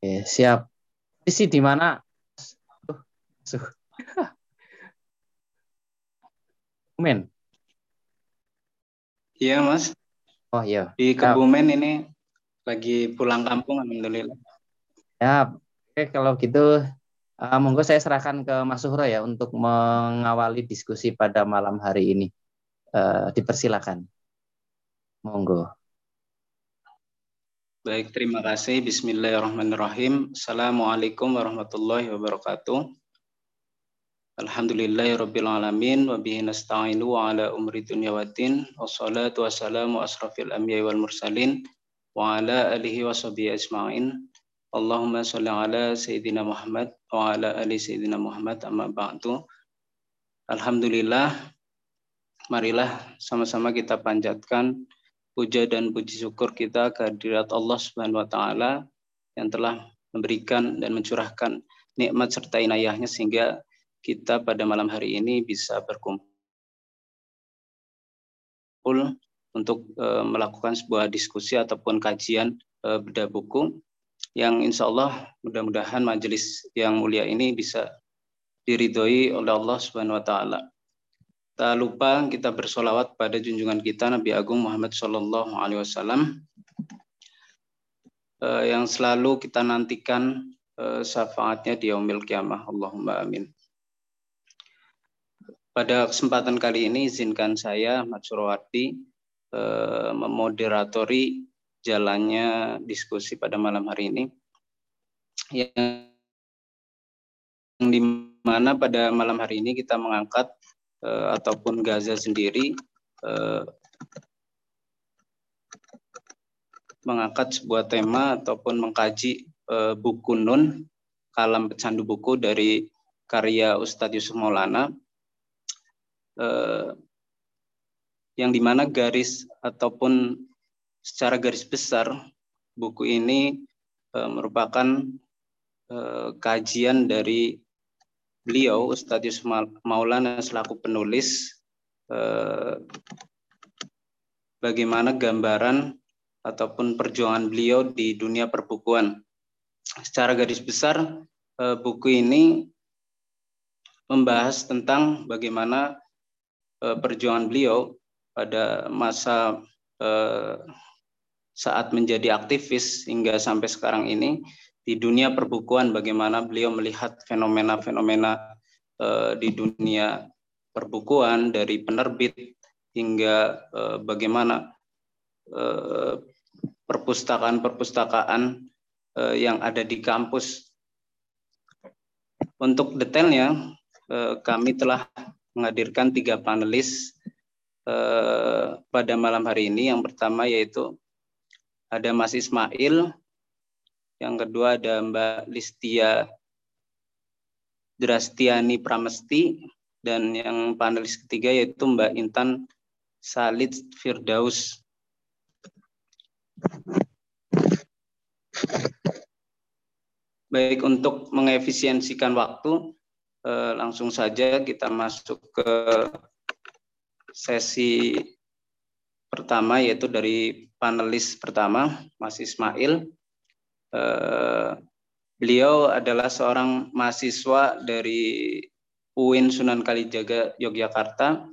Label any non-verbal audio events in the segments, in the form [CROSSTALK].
Oke, siap. Isi di mana? [LAUGHS] Men. Iya, Mas. Oh, iya. Di Kebumen ini lagi pulang kampung, alhamdulillah. Ya, oke kalau gitu uh, monggo saya serahkan ke Mas Suhro ya untuk mengawali diskusi pada malam hari ini. Uh, dipersilakan. Monggo. Baik, terima kasih. Bismillahirrahmanirrahim. Assalamualaikum warahmatullahi wabarakatuh. Alhamdulillahirabbil alamin wa bihi nasta'inu wa ala umri dunya waddin. Wassalatu wassalamu asrafil anbiya'i wal mursalin wa ala alihi wa sahbihi ajma'in. Allahumma shalli ala sayyidina Muhammad wa ala ali sayyidina Muhammad amma ba'du. Alhamdulillah marilah sama-sama kita panjatkan puja dan puji syukur kita kehadirat Allah Subhanahu wa taala yang telah memberikan dan mencurahkan nikmat serta inayahnya sehingga kita pada malam hari ini bisa berkumpul untuk e, melakukan sebuah diskusi ataupun kajian e, bedah buku yang insya Allah mudah-mudahan majelis yang mulia ini bisa diridhoi oleh Allah Subhanahu wa taala. Tak lupa kita bersolawat pada junjungan kita Nabi Agung Muhammad Shallallahu Alaihi Wasallam eh, yang selalu kita nantikan eh, syafaatnya di yaumil kiamah. Allahumma amin. Pada kesempatan kali ini izinkan saya Ahmad Surwati eh, memoderatori jalannya diskusi pada malam hari ini yang di mana pada malam hari ini kita mengangkat uh, ataupun Gaza sendiri uh, mengangkat sebuah tema ataupun mengkaji uh, buku Nun kalam pecandu buku dari karya Ustadz Yusuf Maulana uh, yang di mana garis ataupun secara garis besar buku ini uh, merupakan kajian dari beliau Ustadz Yusuf Maulana selaku penulis eh, bagaimana gambaran ataupun perjuangan beliau di dunia perbukuan. Secara garis besar eh, buku ini membahas tentang bagaimana eh, perjuangan beliau pada masa saat menjadi aktivis hingga sampai sekarang ini di dunia perbukuan bagaimana beliau melihat fenomena-fenomena uh, di dunia perbukuan dari penerbit hingga uh, bagaimana uh, perpustakaan-perpustakaan uh, yang ada di kampus. Untuk detailnya uh, kami telah menghadirkan tiga panelis uh, pada malam hari ini. Yang pertama yaitu ada Mas Ismail yang kedua ada Mbak Listia Drastiani Pramesti. Dan yang panelis ketiga yaitu Mbak Intan Salid Firdaus. Baik, untuk mengefisiensikan waktu, eh, langsung saja kita masuk ke sesi pertama, yaitu dari panelis pertama, Mas Ismail. Eh, beliau adalah seorang mahasiswa dari UIN Sunan Kalijaga Yogyakarta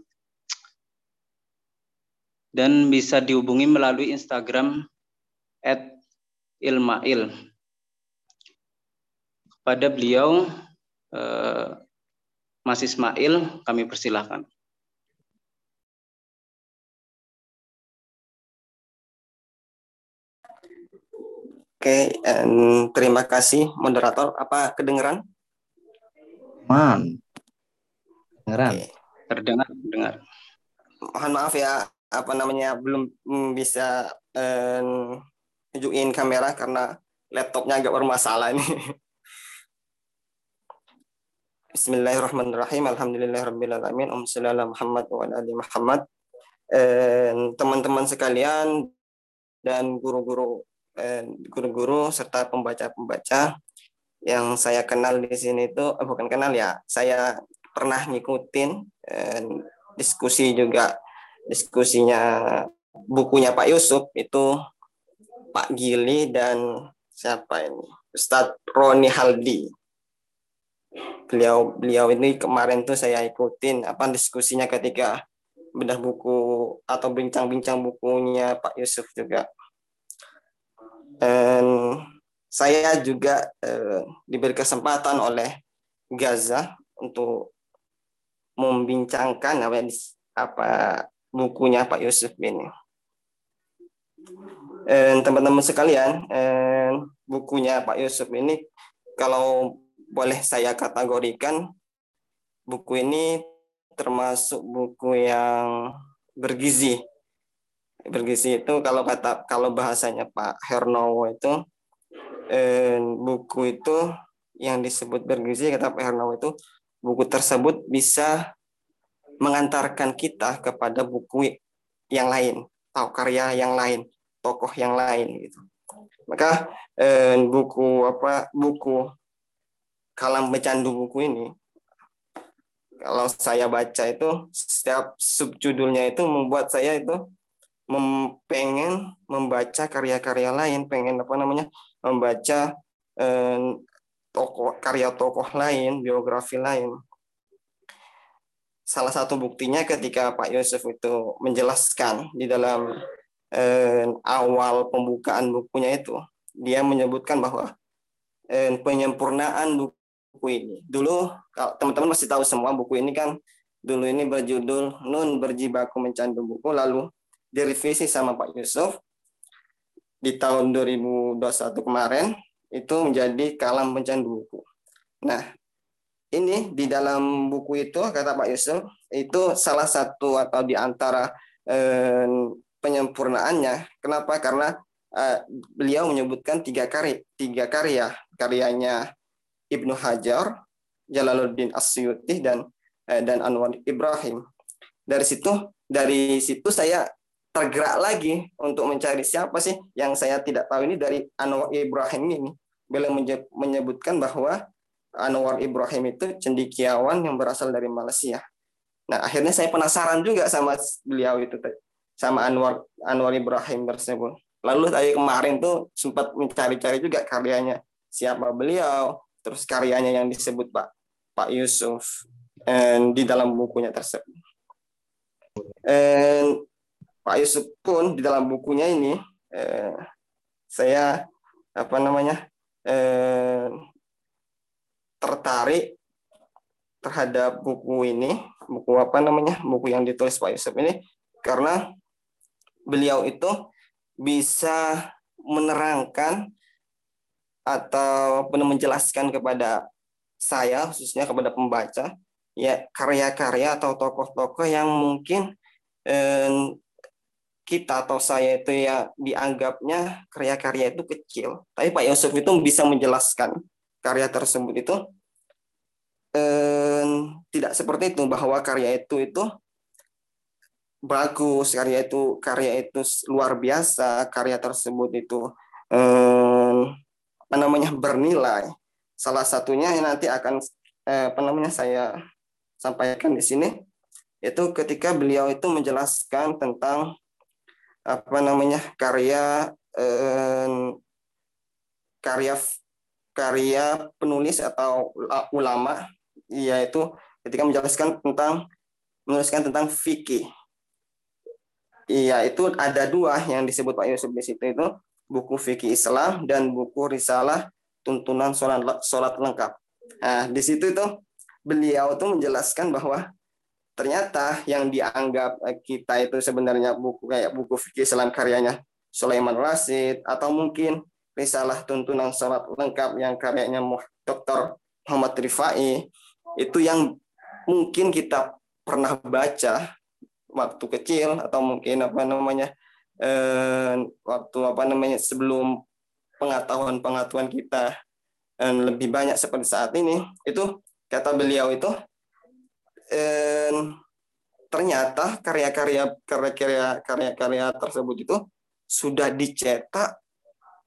dan bisa dihubungi melalui Instagram @ilmail. Pada beliau eh, Mas Ismail kami persilahkan. Oke, um, terima kasih moderator. Apa kedengeran? Man. Kedengeran. Oke. Terdengar, terdengar. Mohon maaf ya, apa namanya belum bisa um, tunjukin kamera karena laptopnya agak bermasalah ini. [LAUGHS] Bismillahirrahmanirrahim. Alhamdulillahirrahmanirrahim. Om Muhammad wa ali Muhammad. Teman-teman sekalian dan guru-guru Eh, guru-guru serta pembaca-pembaca yang saya kenal di sini itu eh, bukan kenal ya saya pernah ngikutin eh, diskusi juga diskusinya bukunya Pak Yusuf itu Pak Gili dan siapa ini? Ustadz Roni Haldi. Beliau beliau ini kemarin tuh saya ikutin apa diskusinya ketika bedah buku atau bincang-bincang bukunya Pak Yusuf juga saya juga eh, diberi kesempatan oleh Gaza untuk membincangkan apa apa bukunya Pak Yusuf ini. Teman-teman sekalian, bukunya Pak Yusuf ini kalau boleh saya kategorikan buku ini termasuk buku yang bergizi. Bergizi itu kalau kata kalau bahasanya Pak Hernowo itu buku itu yang disebut bergizi kata Pak Hernowo itu buku tersebut bisa mengantarkan kita kepada buku yang lain atau karya yang lain, tokoh yang lain gitu. Maka eh, buku apa buku kalam pecandu buku ini kalau saya baca itu setiap subjudulnya itu membuat saya itu mem pengen membaca karya-karya lain, pengen apa namanya membaca eh, tokoh karya tokoh lain, biografi lain. Salah satu buktinya ketika Pak Yusuf itu menjelaskan di dalam eh, awal pembukaan bukunya itu, dia menyebutkan bahwa eh, penyempurnaan buku ini. Dulu teman-teman masih tahu semua buku ini kan dulu ini berjudul Nun Berjibaku Mencandu Buku lalu direvisi sama Pak Yusuf di tahun 2021 kemarin itu menjadi kalam pencandu buku. Nah, ini di dalam buku itu kata Pak Yusuf itu salah satu atau di antara eh, penyempurnaannya. Kenapa? Karena eh, beliau menyebutkan tiga karya, tiga karya karyanya Ibnu Hajar, Jalaluddin Asyuti dan eh, dan Anwar Ibrahim. Dari situ dari situ saya tergerak lagi untuk mencari siapa sih yang saya tidak tahu ini dari Anwar Ibrahim ini. Beliau menyebutkan bahwa Anwar Ibrahim itu cendikiawan yang berasal dari Malaysia. Nah, akhirnya saya penasaran juga sama beliau itu sama Anwar Anwar Ibrahim tersebut. Lalu saya kemarin tuh sempat mencari-cari juga karyanya siapa beliau, terus karyanya yang disebut Pak Pak Yusuf and di dalam bukunya tersebut. And Pak Yusuf pun di dalam bukunya ini eh, saya apa namanya eh, tertarik terhadap buku ini, buku apa namanya, buku yang ditulis Pak Yusuf ini karena beliau itu bisa menerangkan atau menjelaskan kepada saya khususnya kepada pembaca ya karya-karya atau tokoh-tokoh yang mungkin eh, kita atau saya itu ya dianggapnya karya-karya itu kecil. Tapi Pak Yusuf itu bisa menjelaskan karya tersebut itu eh, tidak seperti itu bahwa karya itu itu bagus, karya itu karya itu luar biasa, karya tersebut itu eh, apa namanya bernilai. Salah satunya yang nanti akan eh, apa namanya saya sampaikan di sini itu ketika beliau itu menjelaskan tentang apa namanya karya eh, karya karya penulis atau ulama yaitu ketika menjelaskan tentang menuliskan tentang fikih. Iya, itu ada dua yang disebut Pak Yusuf di situ itu buku fikih Islam dan buku risalah tuntunan sholat, sholat lengkap. Nah, di situ itu beliau tuh menjelaskan bahwa ternyata yang dianggap eh, kita itu sebenarnya buku kayak buku fikih Islam karyanya Sulaiman Rasid atau mungkin risalah tuntunan sholat lengkap yang karyanya Dr. Muhammad Rifai itu yang mungkin kita pernah baca waktu kecil atau mungkin apa namanya eh, waktu apa namanya sebelum pengetahuan-pengetahuan kita eh, lebih banyak seperti saat ini itu kata beliau itu eh, ternyata karya-karya karya-karya karya-karya tersebut itu sudah dicetak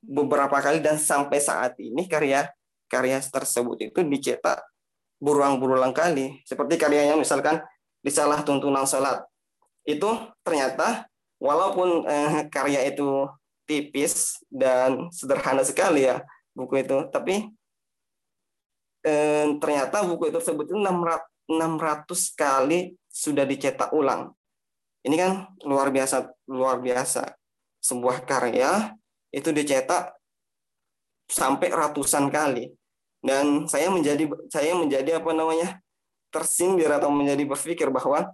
beberapa kali dan sampai saat ini karya-karya tersebut itu dicetak berulang-berulang kali seperti karyanya misalkan disalah tuntunan salat itu ternyata walaupun eh, karya itu tipis dan sederhana sekali ya buku itu. Tapi eh, ternyata buku itu tersebut 600, 600 kali sudah dicetak ulang. Ini kan luar biasa, luar biasa. Sebuah karya itu dicetak sampai ratusan kali. Dan saya menjadi saya menjadi apa namanya? tersindir atau menjadi berpikir bahwa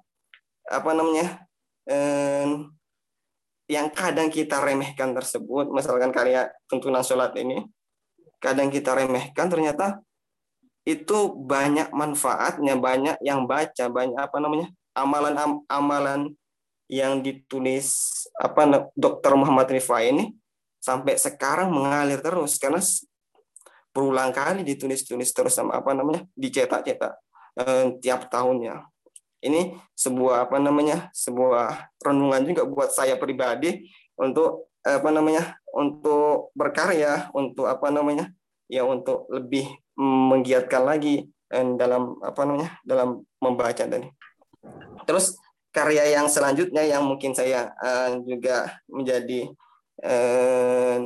apa namanya? Eh, yang kadang kita remehkan tersebut, misalkan karya tuntunan sholat ini, kadang kita remehkan, ternyata itu banyak manfaatnya, banyak yang baca, banyak apa namanya amalan-amalan yang ditulis apa Dokter Muhammad Rifai ini sampai sekarang mengalir terus. Karena berulang kali ditulis-tulis terus sama apa namanya dicetak-cetak eh, tiap tahunnya. Ini sebuah apa namanya sebuah renungan juga buat saya pribadi untuk apa namanya untuk berkarya untuk apa namanya ya untuk lebih menggiatkan lagi dalam apa namanya dalam membaca tadi. Terus karya yang selanjutnya yang mungkin saya uh, juga menjadi uh,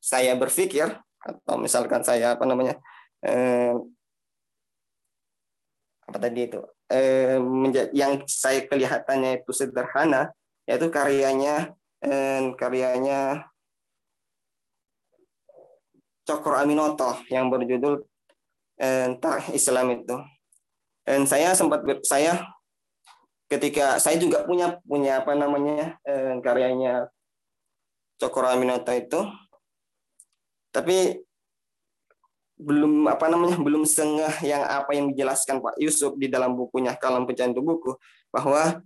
saya berpikir atau misalkan saya apa namanya uh, apa tadi itu eh, yang saya kelihatannya itu sederhana yaitu karyanya eh, karyanya Cokro Aminoto yang berjudul eh, Islam itu. Dan saya sempat saya ketika saya juga punya punya apa namanya eh, karyanya Cokro Aminoto itu. Tapi belum apa namanya belum sengah yang apa yang dijelaskan Pak Yusuf di dalam bukunya Kalam Pecandu Buku bahwa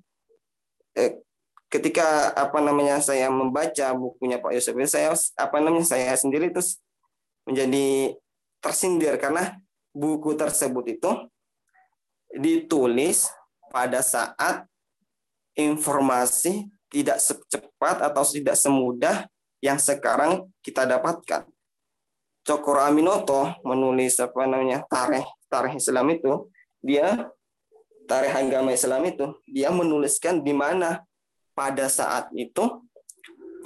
eh, ketika apa namanya saya membaca bukunya Pak Yusuf saya apa namanya saya sendiri terus menjadi tersindir karena buku tersebut itu ditulis pada saat informasi tidak secepat atau tidak semudah yang sekarang kita dapatkan. Cokro Aminoto menulis apa namanya tareh tareh Islam itu dia tareh agama Islam itu dia menuliskan di mana pada saat itu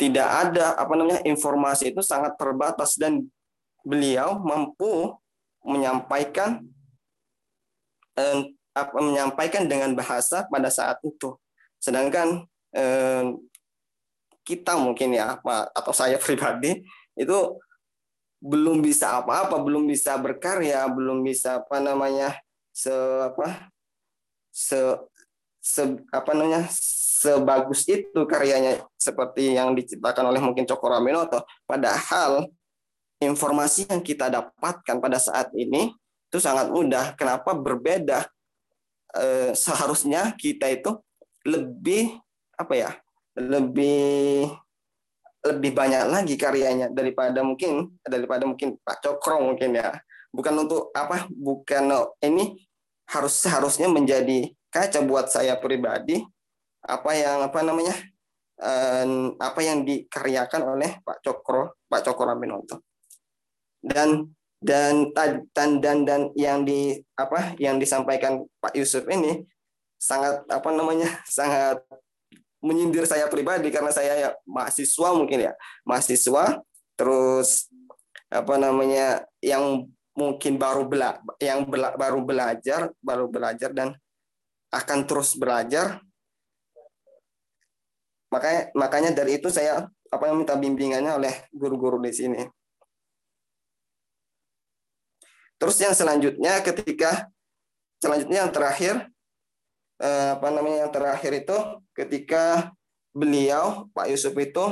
tidak ada apa namanya informasi itu sangat terbatas dan beliau mampu menyampaikan eh, apa menyampaikan dengan bahasa pada saat itu sedangkan eh, kita mungkin ya atau saya [LAUGHS] pribadi itu belum bisa apa-apa, belum bisa berkarya, belum bisa apa namanya se apa se, se apa namanya sebagus itu karyanya seperti yang diciptakan oleh mungkin Cokro Aminoto. Padahal informasi yang kita dapatkan pada saat ini itu sangat mudah. Kenapa berbeda? Eh, seharusnya kita itu lebih apa ya? Lebih lebih banyak lagi karyanya daripada mungkin daripada mungkin Pak Cokro mungkin ya bukan untuk apa bukan ini harus seharusnya menjadi kaca buat saya pribadi apa yang apa namanya eh, apa yang dikaryakan oleh Pak Cokro Pak Cokro Aminoto dan dan dan dan dan yang di apa yang disampaikan Pak Yusuf ini sangat apa namanya [LAUGHS] sangat menyindir saya pribadi karena saya ya mahasiswa mungkin ya. Mahasiswa terus apa namanya yang mungkin baru bela yang bela, baru belajar baru belajar dan akan terus belajar. Makanya makanya dari itu saya apa yang minta bimbingannya oleh guru-guru di sini terus yang selanjutnya ketika selanjutnya yang terakhir eh, apa namanya yang terakhir itu ketika beliau Pak Yusuf itu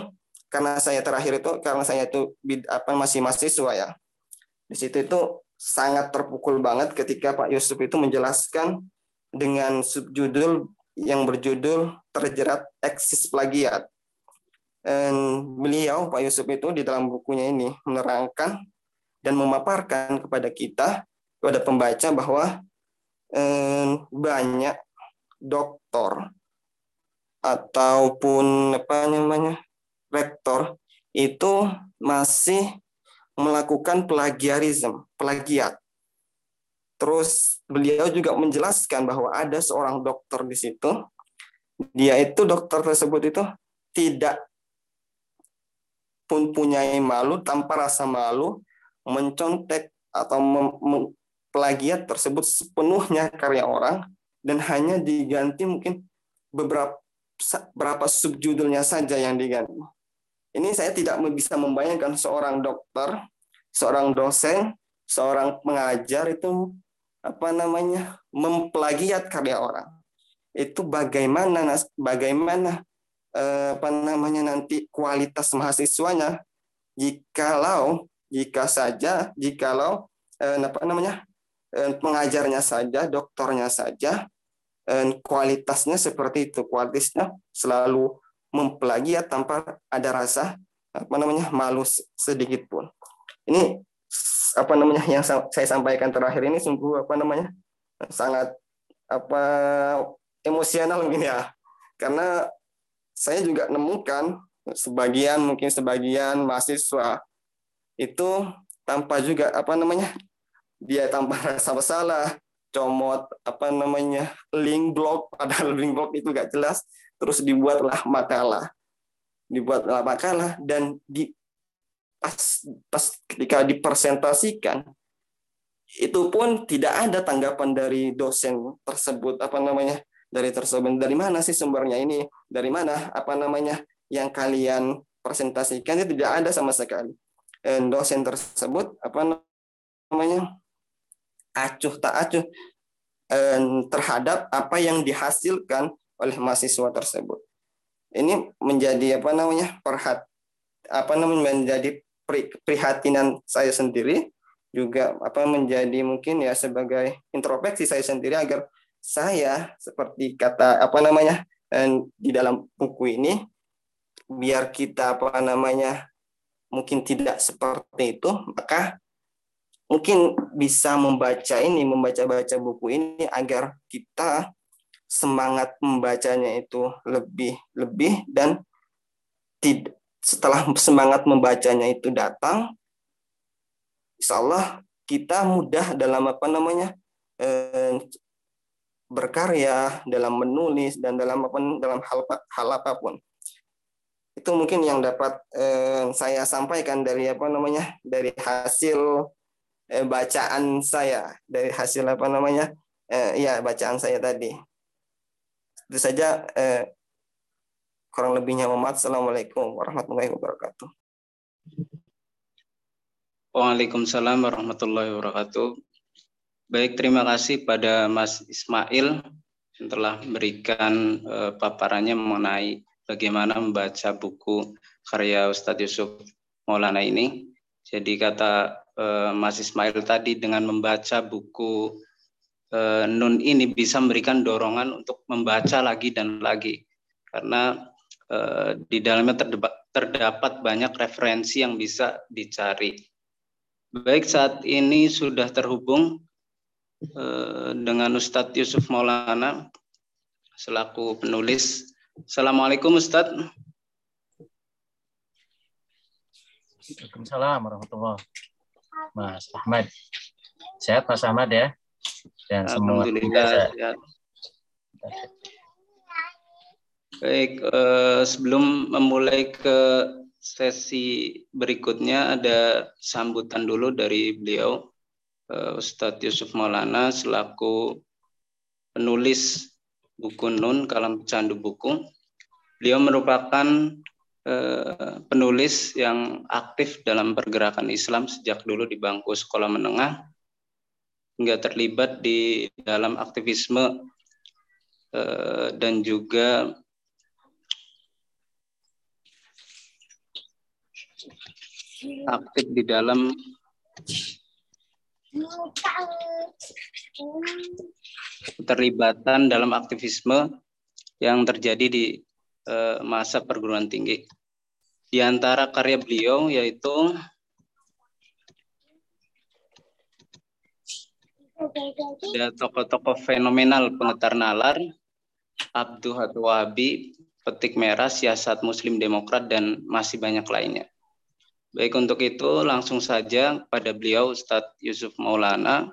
karena saya terakhir itu karena saya itu apa masih mahasiswa ya di situ itu sangat terpukul banget ketika Pak Yusuf itu menjelaskan dengan subjudul yang berjudul terjerat eksis plagiat. Dan beliau Pak Yusuf itu di dalam bukunya ini menerangkan dan memaparkan kepada kita kepada pembaca bahwa eh, banyak doktor ataupun apa namanya rektor itu masih melakukan plagiarisme, plagiat. Terus beliau juga menjelaskan bahwa ada seorang dokter di situ. Dia itu dokter tersebut itu tidak pun punya malu tanpa rasa malu mencontek atau plagiat tersebut sepenuhnya karya orang dan hanya diganti mungkin beberapa berapa subjudulnya saja yang diganti. Ini saya tidak bisa membayangkan seorang dokter, seorang dosen, seorang pengajar itu apa namanya memplagiat karya orang. Itu bagaimana bagaimana eh, apa namanya nanti kualitas mahasiswanya jikalau jika saja jikalau eh, apa namanya eh, pengajarnya saja dokternya saja kualitasnya seperti itu. Kualitasnya selalu mempelagiat tanpa ada rasa apa namanya malu sedikit pun. Ini apa namanya yang saya sampaikan terakhir ini sungguh apa namanya sangat apa emosional mungkin ya. Karena saya juga nemukan sebagian mungkin sebagian mahasiswa itu tanpa juga apa namanya dia tanpa [LAUGHS] rasa bersalah comot apa namanya link blog [LAUGHS] padahal link blog itu gak jelas terus dibuatlah makalah. Dibuatlah makalah dan di pas pas ketika dipresentasikan itu pun tidak ada tanggapan dari dosen tersebut apa namanya dari tersebut dari mana sih sumbernya ini? Dari mana apa namanya yang kalian presentasikan? Itu tidak ada sama sekali dosen tersebut apa namanya acuh tak acuh eh, terhadap apa yang dihasilkan oleh mahasiswa tersebut. Ini menjadi apa namanya perhat apa namanya menjadi prihatinan saya sendiri juga apa menjadi mungkin ya sebagai introspeksi saya sendiri agar saya seperti kata apa namanya di dalam buku ini biar kita apa namanya mungkin tidak seperti itu maka mungkin bisa membaca ini, membaca-baca buku ini agar kita semangat membacanya itu lebih lebih dan setelah semangat membacanya itu datang, insya Allah kita mudah dalam apa namanya eh, berkarya, dalam menulis dan dalam apa dalam hal hal apa pun. Itu mungkin yang dapat eh, saya sampaikan dari apa namanya dari hasil eh, bacaan saya. Dari hasil apa namanya eh, ya bacaan saya tadi. Itu saja eh, kurang lebihnya Muhammad Assalamualaikum warahmatullahi wabarakatuh. Waalaikumsalam warahmatullahi wabarakatuh. Baik terima kasih pada Mas Ismail yang telah memberikan eh, paparannya mengenai bagaimana membaca buku karya Ustadz Yusuf Maulana ini jadi kata uh, Mas Ismail tadi dengan membaca buku uh, Nun ini bisa memberikan dorongan untuk membaca lagi dan lagi karena uh, di dalamnya terdapat, banyak referensi yang bisa dicari. Baik saat ini sudah terhubung uh, dengan Ustadz Yusuf Maulana selaku penulis. Assalamualaikum Ustadz. Waalaikumsalam warahmatullahi Mas Ahmad. Sehat Mas Ahmad ya? Dan semua sehat. Baik, eh, sebelum memulai ke sesi berikutnya ada sambutan dulu dari beliau eh, Ustadz Yusuf Maulana selaku penulis buku Nun Kalam Candu Buku. Beliau merupakan Eh, penulis yang aktif dalam pergerakan Islam sejak dulu di bangku sekolah menengah hingga terlibat di dalam aktivisme eh, dan juga aktif di dalam keterlibatan dalam aktivisme yang terjadi di eh, masa perguruan tinggi. Di antara karya beliau yaitu ada tokoh-tokoh fenomenal pengetar nalar, Abdul Wahabi, Petik Merah, Siasat Muslim Demokrat, dan masih banyak lainnya. Baik untuk itu langsung saja pada beliau Ustadz Yusuf Maulana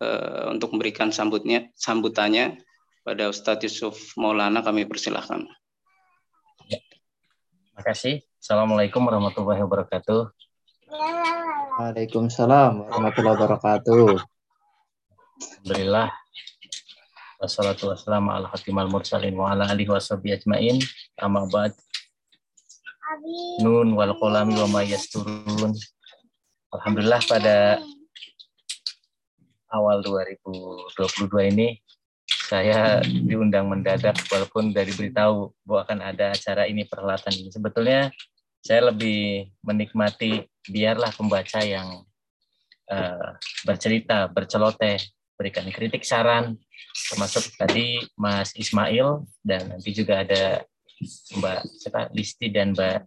eh, untuk memberikan sambutnya sambutannya pada Ustadz Yusuf Maulana kami persilahkan. Terima kasih. Assalamualaikum warahmatullahi wabarakatuh. Waalaikumsalam warahmatullahi wabarakatuh. Alhamdulillah. Wassalatu wassalamu ala khatimal mursalin wa ala alihi washabihi ajmain. Amma ba'd. Nun wal qolami wa ma yasturun. Alhamdulillah pada awal 2022 ini saya diundang mendadak walaupun dari beritahu bahwa akan ada acara ini perhelatan ini. Sebetulnya saya lebih menikmati biarlah pembaca yang uh, bercerita, berceloteh, berikan kritik saran, termasuk tadi Mas Ismail dan nanti juga ada Mbak siapa Listi dan Mbak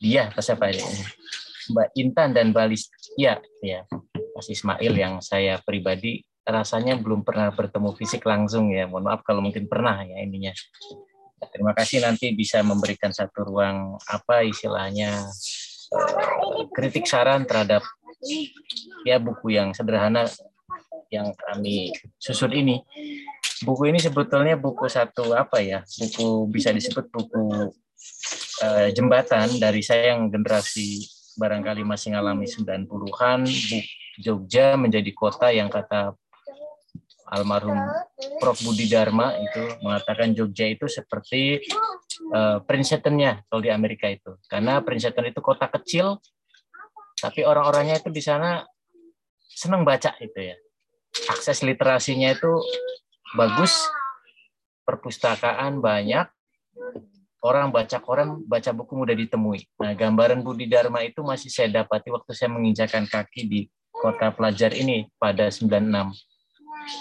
Dia siapa ini? Mbak Intan dan Mbak Listi. Ya, ya. Mas Ismail yang saya pribadi rasanya belum pernah bertemu fisik langsung ya. Mohon maaf kalau mungkin pernah ya ininya. Terima kasih nanti bisa memberikan satu ruang apa istilahnya uh, kritik saran terhadap ya buku yang sederhana yang kami susun ini. Buku ini sebetulnya buku satu apa ya? Buku bisa disebut buku uh, jembatan dari saya yang generasi barangkali masih ngalami 90-an, Jogja menjadi kota yang kata almarhum Prof Budi Dharma itu mengatakan Jogja itu seperti uh, Princeton-nya kalau di Amerika itu. Karena Princeton itu kota kecil tapi orang-orangnya itu di sana senang baca itu ya. Akses literasinya itu bagus, perpustakaan banyak, orang baca koran, baca buku mudah ditemui. Nah, gambaran Budi Dharma itu masih saya dapati waktu saya menginjakan kaki di kota pelajar ini pada 96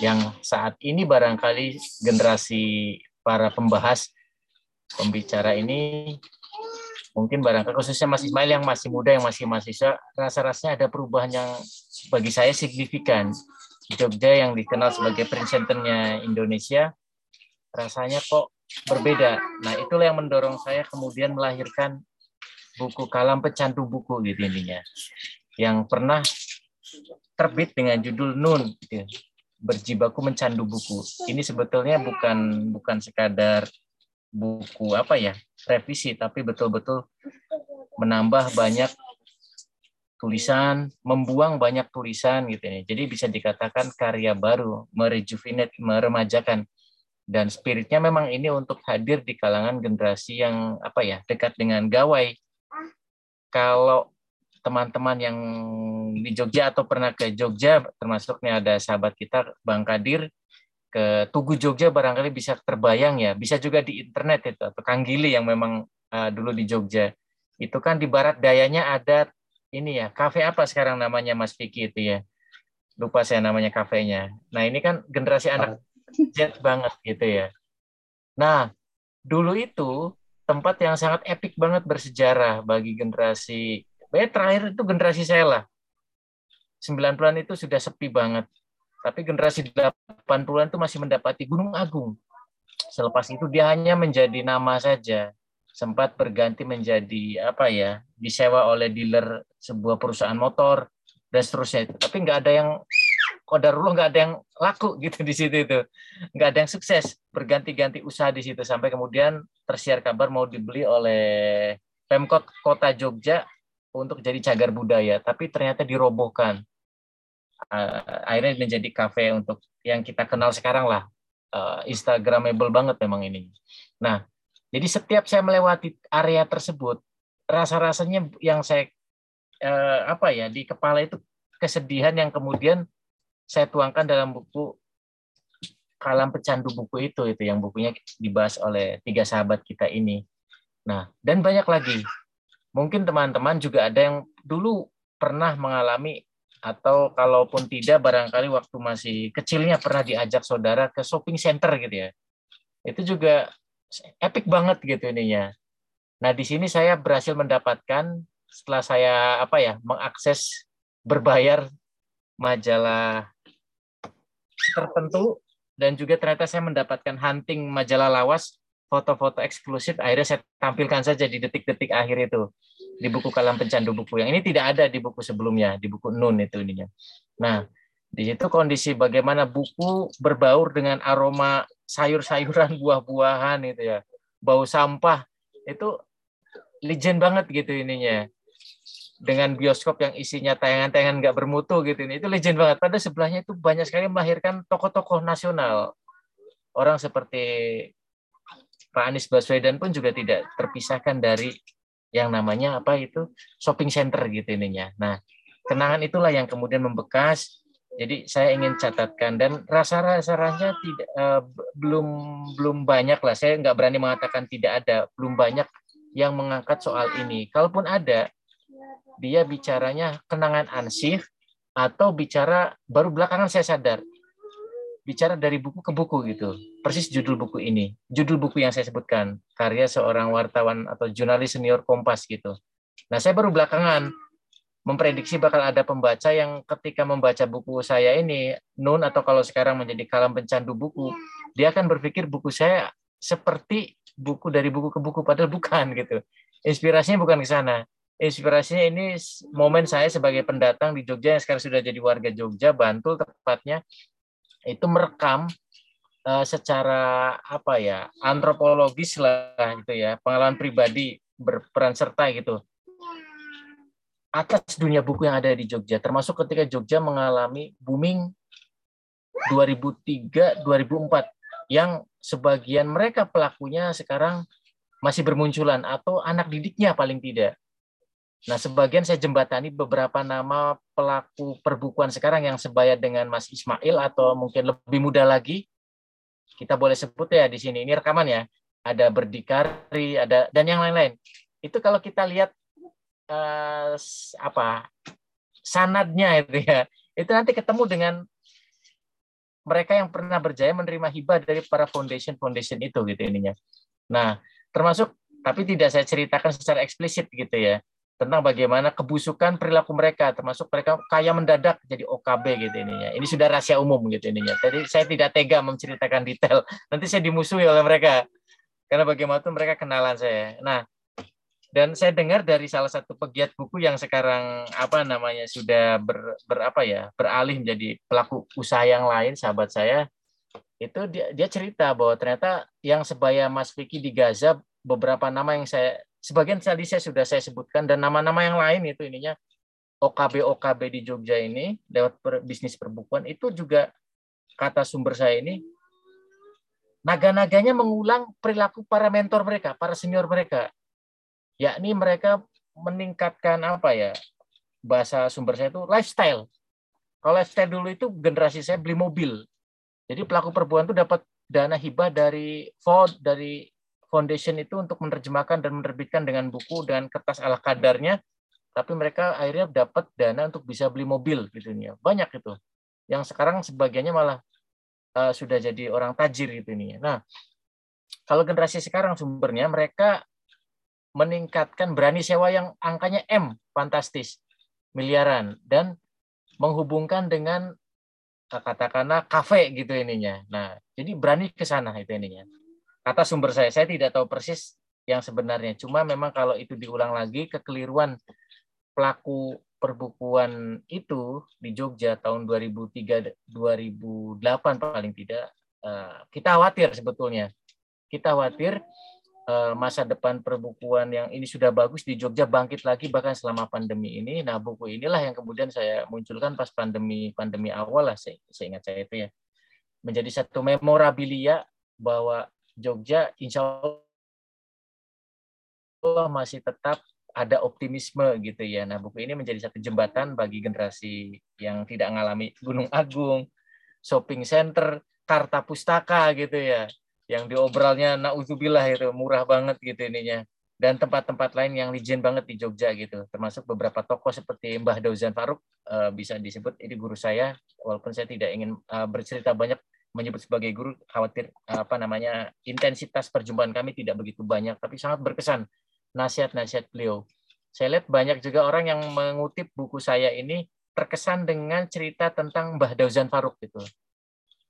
yang saat ini barangkali generasi para pembahas pembicara ini mungkin barangkali khususnya Mas Ismail yang masih muda yang masih mahasiswa rasa-rasanya ada perubahan yang bagi saya signifikan Jogja yang dikenal sebagai Prince Centernya Indonesia rasanya kok berbeda. Nah itulah yang mendorong saya kemudian melahirkan buku kalam pecandu buku gitu intinya. Yang pernah terbit dengan judul Nun gitu. Berjibaku mencandu buku. Ini sebetulnya bukan bukan sekadar buku apa ya revisi, tapi betul-betul menambah banyak tulisan, membuang banyak tulisan gitu ya. Jadi bisa dikatakan karya baru, merejuvenate, meremajakan. Dan spiritnya memang ini untuk hadir di kalangan generasi yang apa ya dekat dengan gawai. Kalau teman-teman yang di Jogja atau pernah ke Jogja, termasuknya ada sahabat kita Bang Kadir ke Tugu Jogja barangkali bisa terbayang ya, bisa juga di internet itu atau Kang Gili yang memang uh, dulu di Jogja. Itu kan di barat dayanya ada ini ya, kafe apa sekarang namanya Mas Vicky itu ya. Lupa saya namanya kafenya. Nah, ini kan generasi anak jet banget gitu ya. Nah, dulu itu tempat yang sangat epik banget bersejarah bagi generasi Baik terakhir itu generasi saya lah. 90-an itu sudah sepi banget. Tapi generasi 80-an itu masih mendapati Gunung Agung. Selepas itu dia hanya menjadi nama saja. Sempat berganti menjadi apa ya, disewa oleh dealer sebuah perusahaan motor dan seterusnya. Tapi nggak ada yang kodarullah nggak ada yang laku gitu di situ itu nggak ada yang sukses berganti-ganti usaha di situ sampai kemudian tersiar kabar mau dibeli oleh Pemkot Kota Jogja untuk jadi cagar budaya, tapi ternyata dirobohkan. Uh, akhirnya menjadi kafe untuk yang kita kenal sekarang lah. Uh, Instagramable banget memang ini. Nah, jadi setiap saya melewati area tersebut, rasa-rasanya yang saya uh, apa ya di kepala itu kesedihan yang kemudian saya tuangkan dalam buku kalam pecandu buku itu itu yang bukunya dibahas oleh tiga sahabat kita ini. Nah, dan banyak lagi mungkin teman-teman juga ada yang dulu pernah mengalami atau kalaupun tidak barangkali waktu masih kecilnya pernah diajak saudara ke shopping center gitu ya. Itu juga epic banget gitu ininya. Nah, di sini saya berhasil mendapatkan setelah saya apa ya, mengakses berbayar majalah tertentu dan juga ternyata saya mendapatkan hunting majalah lawas foto-foto eksklusif akhirnya saya tampilkan saja di detik-detik akhir itu di buku kalam pencandu buku yang ini tidak ada di buku sebelumnya di buku Nun itu ininya. Nah di situ kondisi bagaimana buku berbaur dengan aroma sayur-sayuran [LAUGHS] buah-buahan itu ya. Bau sampah itu legend banget gitu ininya. Dengan bioskop yang isinya tayangan-tayangan nggak bermutu gitu ini itu legend banget. Pada sebelahnya itu banyak sekali melahirkan tokoh-tokoh nasional. Orang seperti Pak Anies Baswedan pun juga tidak terpisahkan dari yang namanya apa itu shopping center gitu ininya. Nah kenangan itulah yang kemudian membekas jadi saya ingin catatkan dan rasa-rasanya tidak uh, belum belum banyak lah. Saya nggak berani mengatakan tidak ada belum banyak yang mengangkat soal ini. Kalaupun ada dia bicaranya kenangan ansih atau bicara baru belakangan saya sadar. Bicara dari buku ke buku gitu. Persis judul buku ini. Judul buku yang saya sebutkan. Karya seorang wartawan atau jurnalis senior Kompas gitu. Nah saya baru belakangan memprediksi bakal ada pembaca yang ketika membaca buku saya ini nun atau kalau sekarang menjadi kalam pencandu buku dia akan berpikir buku saya seperti buku dari buku ke buku padahal bukan gitu. Inspirasinya bukan ke sana. Inspirasinya ini momen saya sebagai pendatang di Jogja yang sekarang sudah jadi warga Jogja, Bantul tepatnya, itu merekam uh, secara apa ya antropologis lah gitu ya pengalaman pribadi berperan serta gitu atas dunia buku yang ada di Jogja termasuk ketika Jogja mengalami booming 2003 2004 yang sebagian mereka pelakunya sekarang masih bermunculan atau anak didiknya paling tidak Nah, sebagian saya jembatani beberapa nama pelaku perbukuan sekarang yang sebaya dengan Mas Ismail atau mungkin lebih muda lagi. Kita boleh sebut ya di sini. Ini rekaman ya. Ada berdikari, ada dan yang lain-lain. Itu kalau kita lihat eh, apa sanadnya itu ya, itu nanti ketemu dengan mereka yang pernah berjaya menerima hibah dari para foundation foundation itu gitu ininya. Nah, termasuk tapi tidak saya ceritakan secara eksplisit gitu ya tentang bagaimana kebusukan perilaku mereka termasuk mereka kaya mendadak jadi OKB gitu ininya. Ini sudah rahasia umum gitu ininya. Jadi saya tidak tega menceritakan detail. Nanti saya dimusuhi oleh mereka. Karena bagaimana itu mereka kenalan saya. Nah, dan saya dengar dari salah satu pegiat buku yang sekarang apa namanya sudah ber, apa ya beralih menjadi pelaku usaha yang lain sahabat saya itu dia, dia cerita bahwa ternyata yang sebaya Mas Vicky di Gaza beberapa nama yang saya sebagian tadi saya sudah saya sebutkan dan nama-nama yang lain itu ininya OKB OKB di Jogja ini lewat per, bisnis perbukuan itu juga kata sumber saya ini naga-naganya mengulang perilaku para mentor mereka, para senior mereka. Yakni mereka meningkatkan apa ya? Bahasa sumber saya itu lifestyle. Kalau lifestyle dulu itu generasi saya beli mobil. Jadi pelaku perbuatan itu dapat dana hibah dari Ford, dari Foundation itu untuk menerjemahkan dan menerbitkan dengan buku dan kertas ala kadarnya, tapi mereka akhirnya dapat dana untuk bisa beli mobil gitu nih. Banyak itu. Yang sekarang sebagiannya malah uh, sudah jadi orang tajir gitu nih. Nah, kalau generasi sekarang sumbernya mereka meningkatkan berani sewa yang angkanya M, fantastis, miliaran dan menghubungkan dengan eh, katakanlah kafe gitu ininya. Nah, jadi berani ke sana itu ininya kata sumber saya, saya tidak tahu persis yang sebenarnya. Cuma memang kalau itu diulang lagi, kekeliruan pelaku perbukuan itu di Jogja tahun 2003 2008 paling tidak eh, kita khawatir sebetulnya kita khawatir masa depan perbukuan yang ini sudah bagus di Jogja bangkit lagi bahkan selama pandemi ini nah buku inilah yang kemudian saya munculkan pas pandemi pandemi awal lah saya, saya ingat saya itu ya menjadi satu memorabilia bahwa Jogja insya Allah masih tetap ada optimisme gitu ya. Nah, buku ini menjadi satu jembatan bagi generasi yang tidak mengalami Gunung Agung, shopping center, karta pustaka gitu ya. Yang diobrolnya naudzubillah itu murah banget gitu ininya. Dan tempat-tempat lain yang legend banget di Jogja gitu. Termasuk beberapa tokoh seperti Mbah Dauzan Faruk eh, bisa disebut ini guru saya walaupun saya tidak ingin eh, bercerita banyak menyebut sebagai guru khawatir apa namanya intensitas perjumpaan kami tidak begitu banyak tapi sangat berkesan nasihat-nasihat beliau. Saya lihat banyak juga orang yang mengutip buku saya ini terkesan dengan cerita tentang Mbah Dauzan Faruk gitu.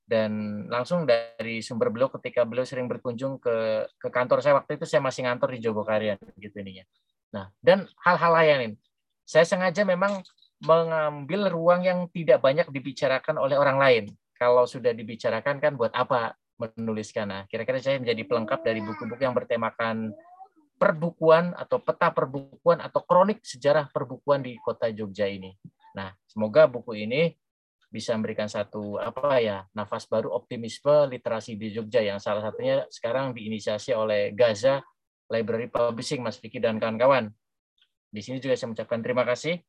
Dan langsung dari sumber beliau ketika beliau sering berkunjung ke ke kantor saya waktu itu saya masih ngantor di Jogokarian gitu ininya. Nah, dan hal-hal lain. Saya sengaja memang mengambil ruang yang tidak banyak dibicarakan oleh orang lain kalau sudah dibicarakan kan buat apa menuliskan. Nah, kira-kira saya menjadi pelengkap dari buku-buku yang bertemakan perbukuan atau peta perbukuan atau kronik sejarah perbukuan di kota Jogja ini. Nah, semoga buku ini bisa memberikan satu apa ya nafas baru optimisme literasi di Jogja yang salah satunya sekarang diinisiasi oleh Gaza Library Publishing Mas Vicky dan kawan-kawan. Di sini juga saya mengucapkan terima kasih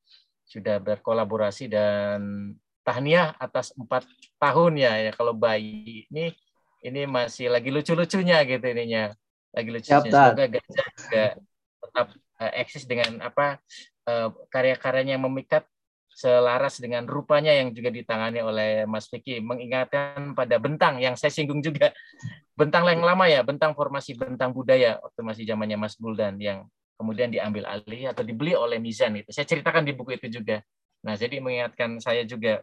sudah berkolaborasi dan tahniah atas empat tahun ya ya. Kalau bayi ini ini masih lagi lucu-lucunya gitu ininya. Lagi lucu semoga Gaza juga tetap uh, eksis dengan apa uh, karya-karyanya yang memikat selaras dengan rupanya yang juga ditangani oleh Mas Vicky mengingatkan pada bentang yang saya singgung juga. Bentang yang lama ya bentang formasi bentang budaya waktu masih zamannya Mas Buldan yang kemudian diambil alih atau dibeli oleh Mizan itu. Saya ceritakan di buku itu juga. Nah jadi mengingatkan saya juga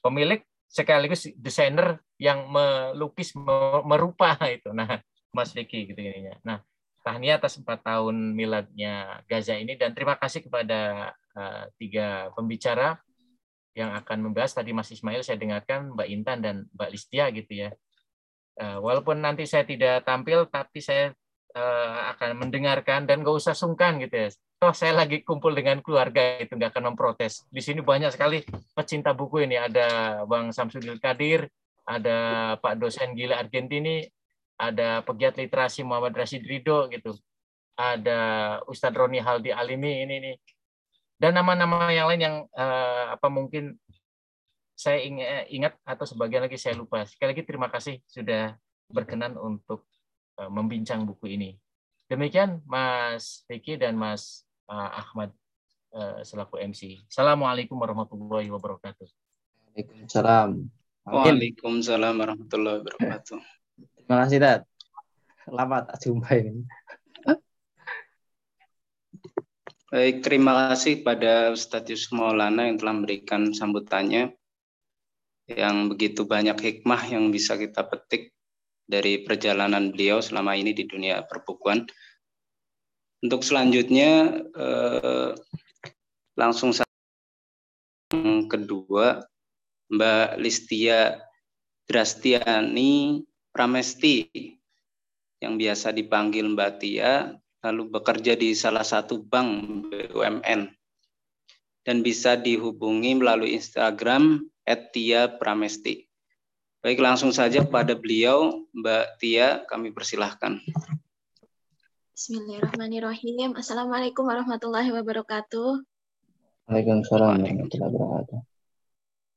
pemilik sekaligus desainer yang melukis merupa [LAUGHS] itu. Nah Mas Vicky gitu ininya. Nah, tahniah atas empat tahun miladnya Gaza ini dan terima kasih kepada uh, tiga pembicara yang akan membahas tadi Mas Ismail saya dengarkan Mbak Intan dan Mbak Listia gitu ya. Uh, walaupun nanti saya tidak tampil tapi saya uh, akan mendengarkan dan nggak usah sungkan gitu ya. Toh saya lagi kumpul dengan keluarga itu nggak akan memprotes. Di sini banyak sekali pecinta buku ini ada Bang Samsudil Kadir, ada Pak dosen gila Argentini, ada pegiat literasi Muhammad Rashid Ridho gitu, ada Ustadz Roni Haldi Alimi ini nih, dan nama-nama yang lain yang uh, apa mungkin saya ingat atau sebagian lagi saya lupa. Sekali lagi terima kasih sudah berkenan untuk uh, membincang buku ini. Demikian Mas Vicky dan Mas uh, Ahmad uh, selaku MC. Assalamualaikum warahmatullahi wabarakatuh. Waalaikumsalam. Waalaikumsalam warahmatullahi wabarakatuh. Terima kasih, Dad. Lama tak jumpa ini. Baik, terima kasih pada Yusuf Maulana yang telah memberikan sambutannya yang begitu banyak hikmah yang bisa kita petik dari perjalanan beliau selama ini di dunia perbukuan. Untuk selanjutnya eh, langsung yang kedua Mbak Listia Drastiani Pramesti yang biasa dipanggil Mbak Tia, lalu bekerja di salah satu bank BUMN dan bisa dihubungi melalui Instagram @tia Pramesti. Baik, langsung saja pada beliau, Mbak Tia, kami persilahkan. Bismillahirrahmanirrahim. Assalamualaikum warahmatullahi wabarakatuh. Waalaikumsalam warahmatullahi wabarakatuh.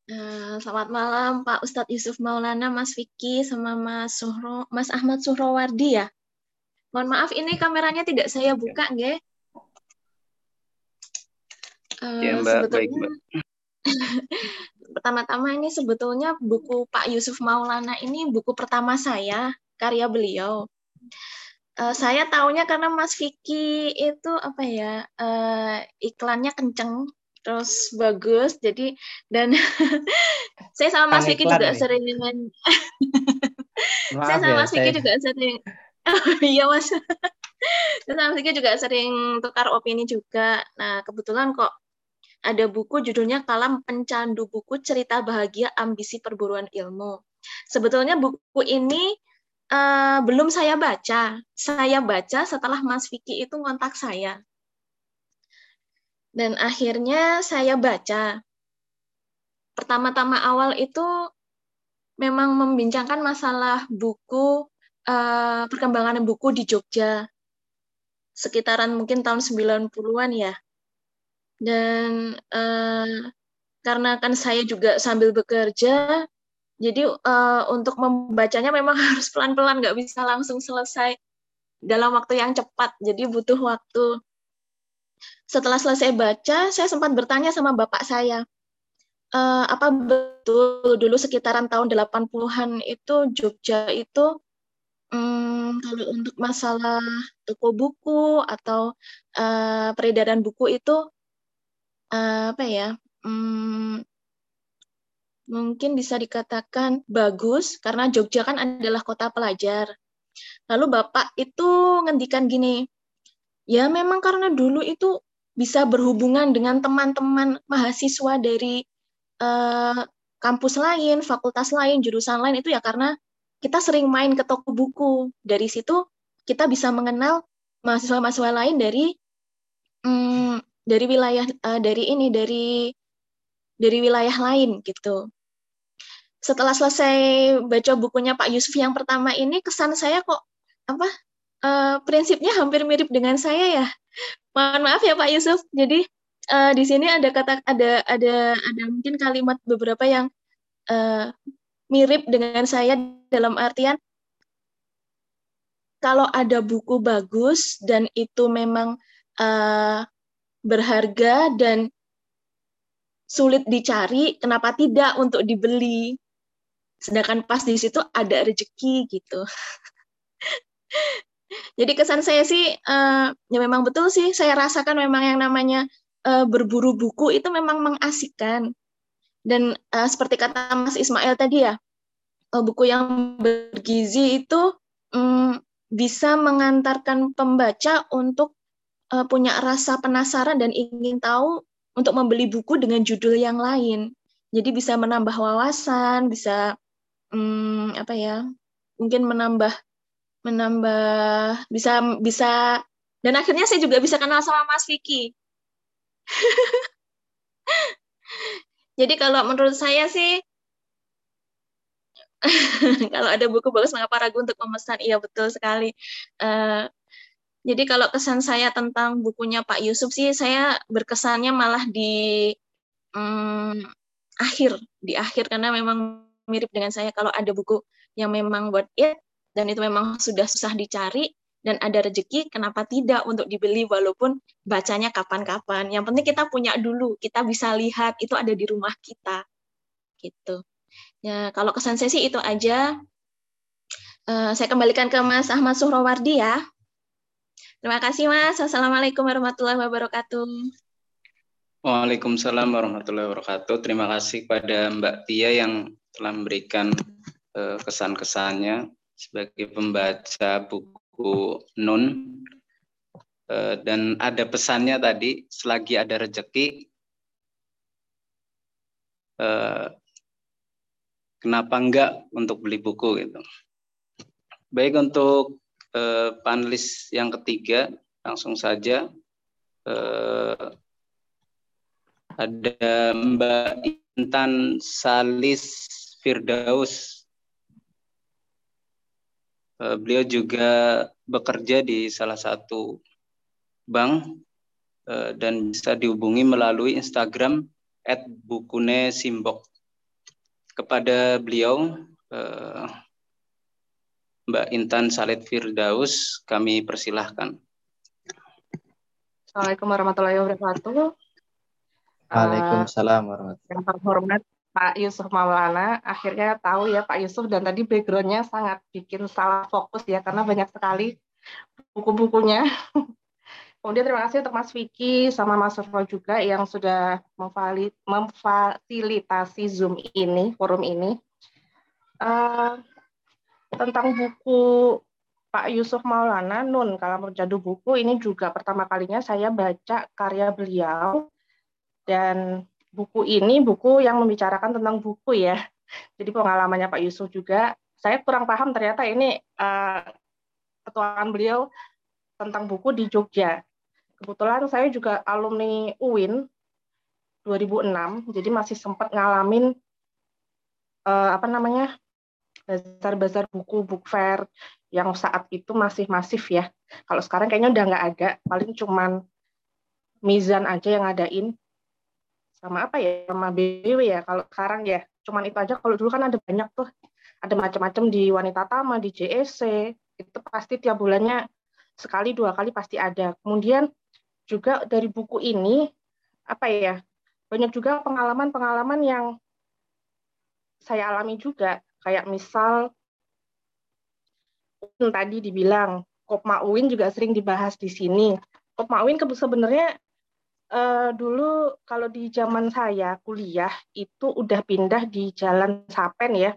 Uh, selamat malam Pak Ustadz Yusuf Maulana, Mas Vicky, sama Mas Suhro, Mas Ahmad Suhrowardi ya. Mohon maaf ini kameranya tidak saya buka, nggih. Uh, ya, Mbak. Sebetulnya, [LAUGHS] pertama-tama ini sebetulnya buku Pak Yusuf Maulana ini buku pertama saya, karya beliau. Uh, saya tahunya karena Mas Vicky itu apa ya uh, iklannya kenceng terus bagus jadi dan [LAUGHS] saya sama Mas Vicky juga nih. sering [LAUGHS] saya sama ya, Mas Vicky juga sering [LAUGHS] iya Mas. Sama Mas Vicky juga sering tukar opini juga. Nah kebetulan kok ada buku judulnya Kalam Pencandu Buku Cerita Bahagia Ambisi Perburuan Ilmu. Sebetulnya buku ini uh, belum saya baca. Saya baca setelah Mas Vicky itu ngontak saya. Dan akhirnya saya baca. Pertama-tama awal itu memang membincangkan masalah buku, uh, perkembangan buku di Jogja. Sekitaran mungkin tahun 90-an ya. Dan uh, karena kan saya juga sambil bekerja, jadi uh, untuk membacanya memang [LAUGHS] harus pelan-pelan, nggak bisa langsung selesai dalam waktu yang cepat. Jadi butuh waktu setelah selesai baca, saya sempat bertanya sama bapak saya, e, apa betul dulu sekitaran tahun 80-an itu Jogja itu hmm, kalau untuk masalah toko buku atau uh, peredaran buku itu uh, apa ya? Hmm, mungkin bisa dikatakan bagus karena Jogja kan adalah kota pelajar. Lalu Bapak itu ngendikan gini, ya memang karena dulu itu bisa berhubungan dengan teman-teman mahasiswa dari uh, kampus lain, fakultas lain, jurusan lain itu ya karena kita sering main ke toko buku. Dari situ kita bisa mengenal mahasiswa-mahasiswa lain dari um, dari wilayah uh, dari ini dari dari wilayah lain gitu. Setelah selesai baca bukunya Pak Yusuf yang pertama ini, kesan saya kok apa uh, prinsipnya hampir mirip dengan saya ya. Mohon maaf ya Pak Yusuf. Jadi uh, di sini ada kata ada ada ada mungkin kalimat beberapa yang uh, mirip dengan saya dalam artian kalau ada buku bagus dan itu memang uh, berharga dan sulit dicari, kenapa tidak untuk dibeli? Sedangkan pas di situ ada rezeki gitu. [LAUGHS] Jadi kesan saya sih, uh, ya memang betul sih, saya rasakan memang yang namanya uh, berburu buku itu memang mengasihkan. Dan uh, seperti kata Mas Ismail tadi ya, uh, buku yang bergizi itu um, bisa mengantarkan pembaca untuk uh, punya rasa penasaran dan ingin tahu untuk membeli buku dengan judul yang lain. Jadi bisa menambah wawasan, bisa hmm, apa ya? Mungkin menambah menambah bisa bisa dan akhirnya saya juga bisa kenal sama Mas Vicky. [LAUGHS] Jadi kalau menurut saya sih [LAUGHS] kalau ada buku bagus mengapa ragu untuk memesan? Iya betul sekali. Uh, jadi kalau kesan saya tentang bukunya Pak Yusuf sih, saya berkesannya malah di hmm, akhir, di akhir karena memang mirip dengan saya kalau ada buku yang memang buat it dan itu memang sudah susah dicari dan ada rezeki, kenapa tidak untuk dibeli walaupun bacanya kapan-kapan. Yang penting kita punya dulu, kita bisa lihat itu ada di rumah kita, gitu. Ya kalau kesan saya sih itu aja. Uh, saya kembalikan ke Mas Ahmad Suhrawardi ya. Terima kasih Mas. Assalamualaikum warahmatullahi wabarakatuh. Waalaikumsalam warahmatullahi wabarakatuh. Terima kasih pada Mbak Tia yang telah memberikan uh, kesan-kesannya sebagai pembaca buku Nun. Uh, dan ada pesannya tadi, selagi ada rezeki, uh, kenapa enggak untuk beli buku gitu. Baik untuk eh, panelis yang ketiga langsung saja eh, ada Mbak Intan Salis Firdaus. Eh, beliau juga bekerja di salah satu bank eh, dan bisa dihubungi melalui Instagram @bukune_simbok. Kepada beliau eh, Mbak Intan Salid Firdaus, kami persilahkan. Assalamualaikum warahmatullahi wabarakatuh. Waalaikumsalam warahmatullahi wabarakatuh. Yang terhormat Pak Yusuf Maulana, akhirnya tahu ya Pak Yusuf dan tadi backgroundnya sangat bikin salah fokus ya karena banyak sekali buku-bukunya. [LAUGHS] Kemudian terima kasih untuk Mas Vicky sama Mas Surfa juga yang sudah memfasilitasi Zoom ini, forum ini. Uh, tentang buku Pak Yusuf Maulana Nun kalau Jadu Buku ini juga pertama kalinya saya baca karya beliau dan buku ini buku yang membicarakan tentang buku ya. Jadi pengalamannya Pak Yusuf juga saya kurang paham ternyata ini uh, ketuaan beliau tentang buku di Jogja. Kebetulan saya juga alumni UIN 2006, jadi masih sempat ngalamin uh, apa namanya bazar-bazar buku, book fair yang saat itu masih masif ya. Kalau sekarang kayaknya udah nggak ada, paling cuman Mizan aja yang ngadain. Sama apa ya, sama BW ya. Kalau sekarang ya, cuman itu aja. Kalau dulu kan ada banyak tuh, ada macam-macam di Wanita Tama, di JSC, itu pasti tiap bulannya sekali dua kali pasti ada. Kemudian juga dari buku ini apa ya banyak juga pengalaman-pengalaman yang saya alami juga Kayak misal tadi dibilang Kopma Uin juga sering dibahas di sini. Kopma Uin sebenarnya uh, dulu kalau di zaman saya kuliah itu udah pindah di Jalan Sapen ya.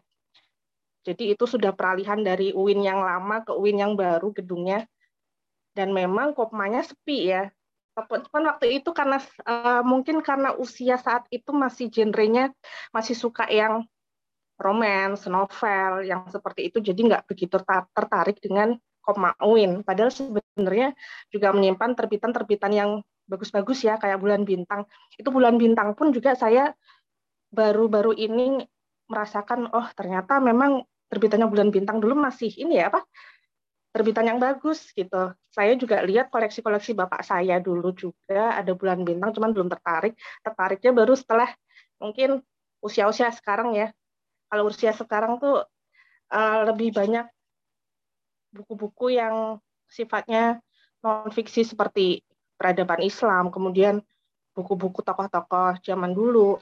Jadi itu sudah peralihan dari UIN yang lama ke UIN yang baru gedungnya. Dan memang kopmanya sepi ya. Cuman waktu itu karena uh, mungkin karena usia saat itu masih genrenya masih suka yang romance, novel yang seperti itu, jadi nggak begitu tertarik dengan Komauin. Padahal sebenarnya juga menyimpan terbitan-terbitan yang bagus-bagus ya kayak bulan bintang. Itu bulan bintang pun juga saya baru-baru ini merasakan oh ternyata memang terbitannya bulan bintang dulu masih ini ya apa terbitan yang bagus gitu. Saya juga lihat koleksi-koleksi bapak saya dulu juga ada bulan bintang, cuman belum tertarik. Tertariknya baru setelah mungkin usia-usia sekarang ya. Kalau usia sekarang tuh uh, lebih banyak buku-buku yang sifatnya non fiksi seperti peradaban Islam, kemudian buku-buku tokoh-tokoh zaman dulu.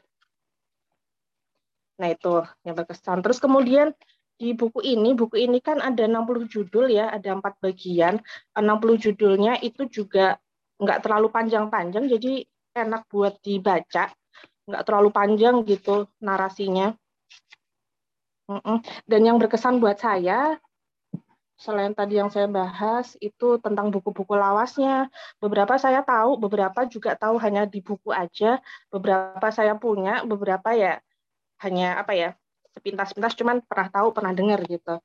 Nah itu yang berkesan. Terus kemudian di buku ini, buku ini kan ada 60 judul ya, ada empat bagian. 60 judulnya itu juga nggak terlalu panjang-panjang, jadi enak buat dibaca. Nggak terlalu panjang gitu narasinya. Dan yang berkesan buat saya, selain tadi yang saya bahas, itu tentang buku-buku lawasnya. Beberapa saya tahu, beberapa juga tahu hanya di buku aja. Beberapa saya punya, beberapa ya hanya apa ya sepintas-pintas cuman pernah tahu pernah dengar gitu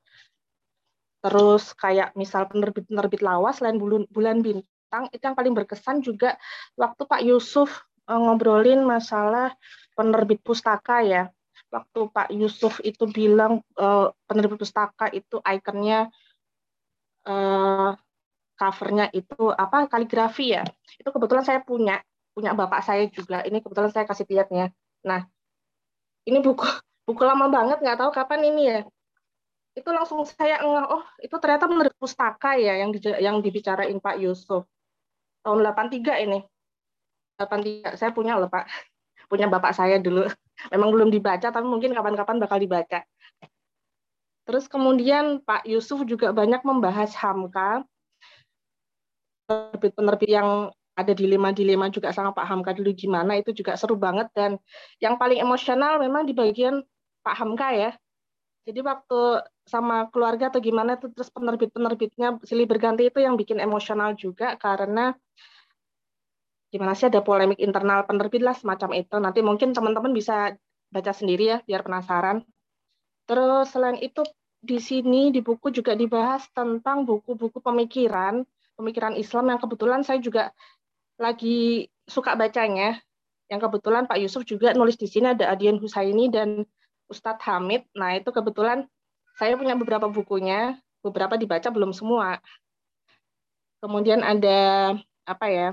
terus kayak misal penerbit-penerbit lawas selain bulan, bulan bintang itu yang paling berkesan juga waktu Pak Yusuf uh, ngobrolin masalah penerbit pustaka ya waktu Pak Yusuf itu bilang uh, penerbit pustaka itu ikonnya uh, covernya itu apa kaligrafi ya? Itu kebetulan saya punya punya bapak saya juga. Ini kebetulan saya kasih lihatnya. Nah ini buku [LAUGHS] buku lama banget nggak tahu kapan ini ya. Itu langsung saya ngeh oh itu ternyata menurut pustaka ya yang di, yang dibicarain Pak Yusuf. Tahun 83 ini. 83 saya punya loh Pak. [LAUGHS] Punya bapak saya dulu. [LAUGHS] Memang belum dibaca tapi mungkin kapan-kapan bakal dibaca terus kemudian Pak Yusuf juga banyak membahas Hamka penerbit-penerbit yang ada dilema-dilema juga sama Pak Hamka dulu gimana itu juga seru banget dan yang paling emosional memang di bagian Pak Hamka ya. Jadi waktu sama keluarga atau gimana itu terus penerbit-penerbitnya silih berganti itu yang bikin emosional juga karena gimana sih ada polemik internal penerbit lah semacam itu. Nanti mungkin teman-teman bisa baca sendiri ya biar penasaran. Terus selain itu di sini di buku juga dibahas tentang buku-buku pemikiran, pemikiran Islam yang kebetulan saya juga lagi suka bacanya. Yang kebetulan Pak Yusuf juga nulis di sini ada Adian Husaini dan Ustadz Hamid. Nah, itu kebetulan saya punya beberapa bukunya, beberapa dibaca belum semua. Kemudian ada apa ya?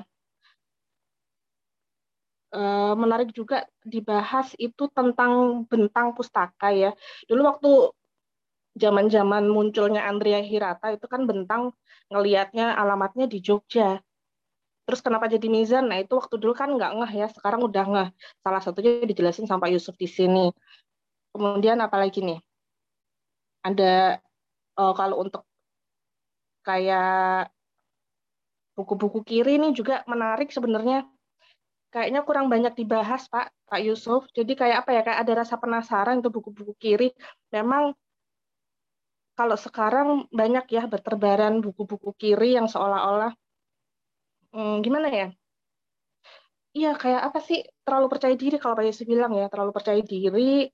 Eh, menarik juga dibahas itu tentang bentang pustaka ya. Dulu waktu zaman-zaman munculnya Andrea Hirata itu kan bentang ngelihatnya alamatnya di Jogja. Terus kenapa jadi Mizan? Nah itu waktu dulu kan nggak ngeh ya, sekarang udah ngeh. Salah satunya dijelasin sampai Yusuf di sini. Kemudian apalagi nih? Ada uh, kalau untuk kayak buku-buku kiri ini juga menarik sebenarnya. Kayaknya kurang banyak dibahas Pak, Pak Yusuf. Jadi kayak apa ya? Kayak ada rasa penasaran untuk buku-buku kiri. Memang kalau sekarang banyak ya berterbaran buku-buku kiri yang seolah-olah hmm, gimana ya? Iya kayak apa sih terlalu percaya diri kalau Pak Yusuf bilang ya terlalu percaya diri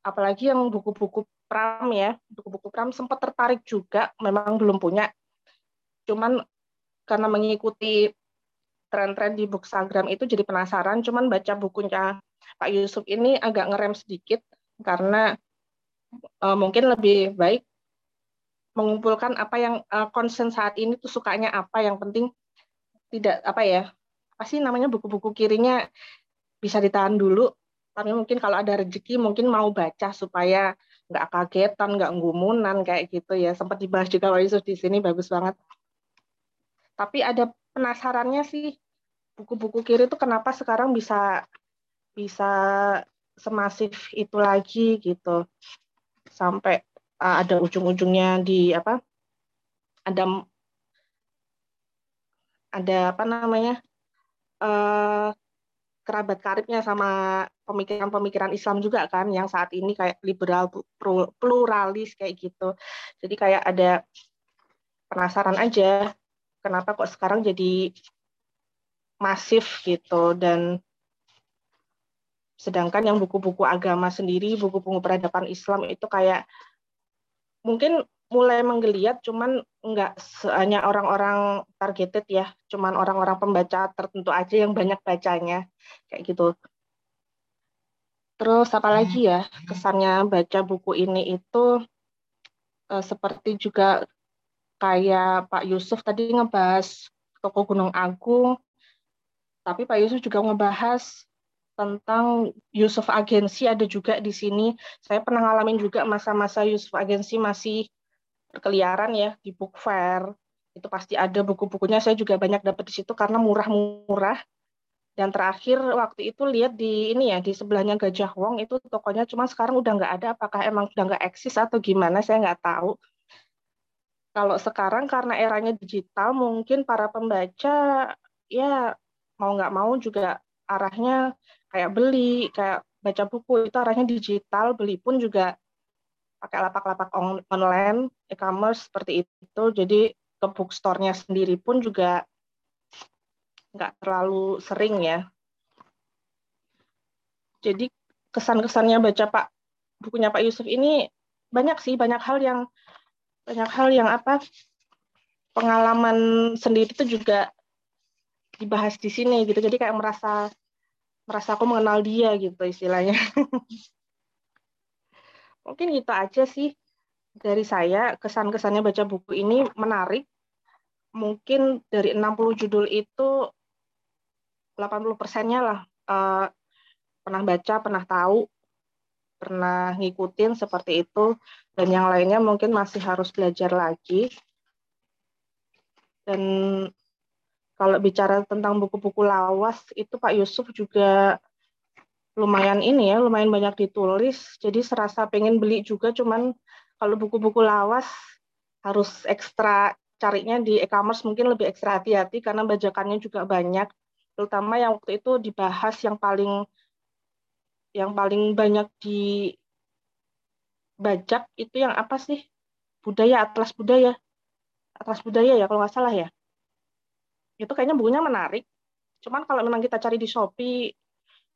Apalagi yang buku-buku pram ya, buku-buku pram sempat tertarik juga, memang belum punya. Cuman karena mengikuti tren-tren di Bookstagram itu jadi penasaran, cuman baca bukunya Pak Yusuf ini agak ngerem sedikit karena uh, mungkin lebih baik mengumpulkan apa yang uh, concern saat ini tuh sukanya apa. Yang penting tidak apa ya pasti namanya buku-buku kirinya bisa ditahan dulu tapi mungkin kalau ada rezeki mungkin mau baca supaya nggak kagetan, nggak ngumunan kayak gitu ya. Sempat dibahas juga Pak Yusuf di sini bagus banget. Tapi ada penasarannya sih buku-buku kiri itu kenapa sekarang bisa bisa semasif itu lagi gitu sampai uh, ada ujung-ujungnya di apa ada ada apa namanya uh, kerabat karibnya sama pemikiran-pemikiran Islam juga kan yang saat ini kayak liberal pluralis kayak gitu. Jadi kayak ada penasaran aja kenapa kok sekarang jadi masif gitu dan Sedangkan yang buku-buku agama sendiri, buku-buku peradaban Islam itu kayak mungkin mulai menggeliat, cuman nggak hanya orang-orang targeted ya, cuman orang-orang pembaca tertentu aja yang banyak bacanya, kayak gitu. Terus apa lagi ya kesannya baca buku ini itu eh, seperti juga kayak Pak Yusuf tadi ngebahas toko Gunung Agung, tapi Pak Yusuf juga ngebahas tentang Yusuf Agensi ada juga di sini. Saya pernah ngalamin juga masa-masa Yusuf Agensi masih berkeliaran ya di book fair. Itu pasti ada buku-bukunya. Saya juga banyak dapat di situ karena murah-murah. Dan terakhir waktu itu lihat di ini ya di sebelahnya Gajah Wong itu tokonya cuma sekarang udah nggak ada. Apakah emang udah nggak eksis atau gimana? Saya nggak tahu. Kalau sekarang karena eranya digital mungkin para pembaca ya mau nggak mau juga arahnya kayak beli, kayak baca buku itu arahnya digital, beli pun juga pakai lapak-lapak on online, e-commerce seperti itu. Jadi ke bookstore-nya sendiri pun juga nggak terlalu sering ya. Jadi kesan-kesannya baca Pak bukunya Pak Yusuf ini banyak sih, banyak hal yang banyak hal yang apa pengalaman sendiri itu juga dibahas di sini gitu. Jadi kayak merasa merasa aku mengenal dia gitu istilahnya. [LAUGHS] Mungkin itu aja sih dari saya kesan-kesannya baca buku ini menarik. Mungkin dari 60 judul itu 80 persennya lah uh, pernah baca, pernah tahu, pernah ngikutin seperti itu. Dan yang lainnya mungkin masih harus belajar lagi. Dan kalau bicara tentang buku-buku lawas itu Pak Yusuf juga lumayan ini ya, lumayan banyak ditulis. Jadi serasa pengen beli juga, cuman kalau buku-buku lawas harus ekstra carinya di e-commerce mungkin lebih ekstra hati-hati karena bajakannya juga banyak. Terutama yang waktu itu dibahas yang paling yang paling banyak di bajak itu yang apa sih? Budaya, atlas budaya. Atlas budaya ya kalau nggak salah ya itu kayaknya bukunya menarik. Cuman kalau memang kita cari di Shopee,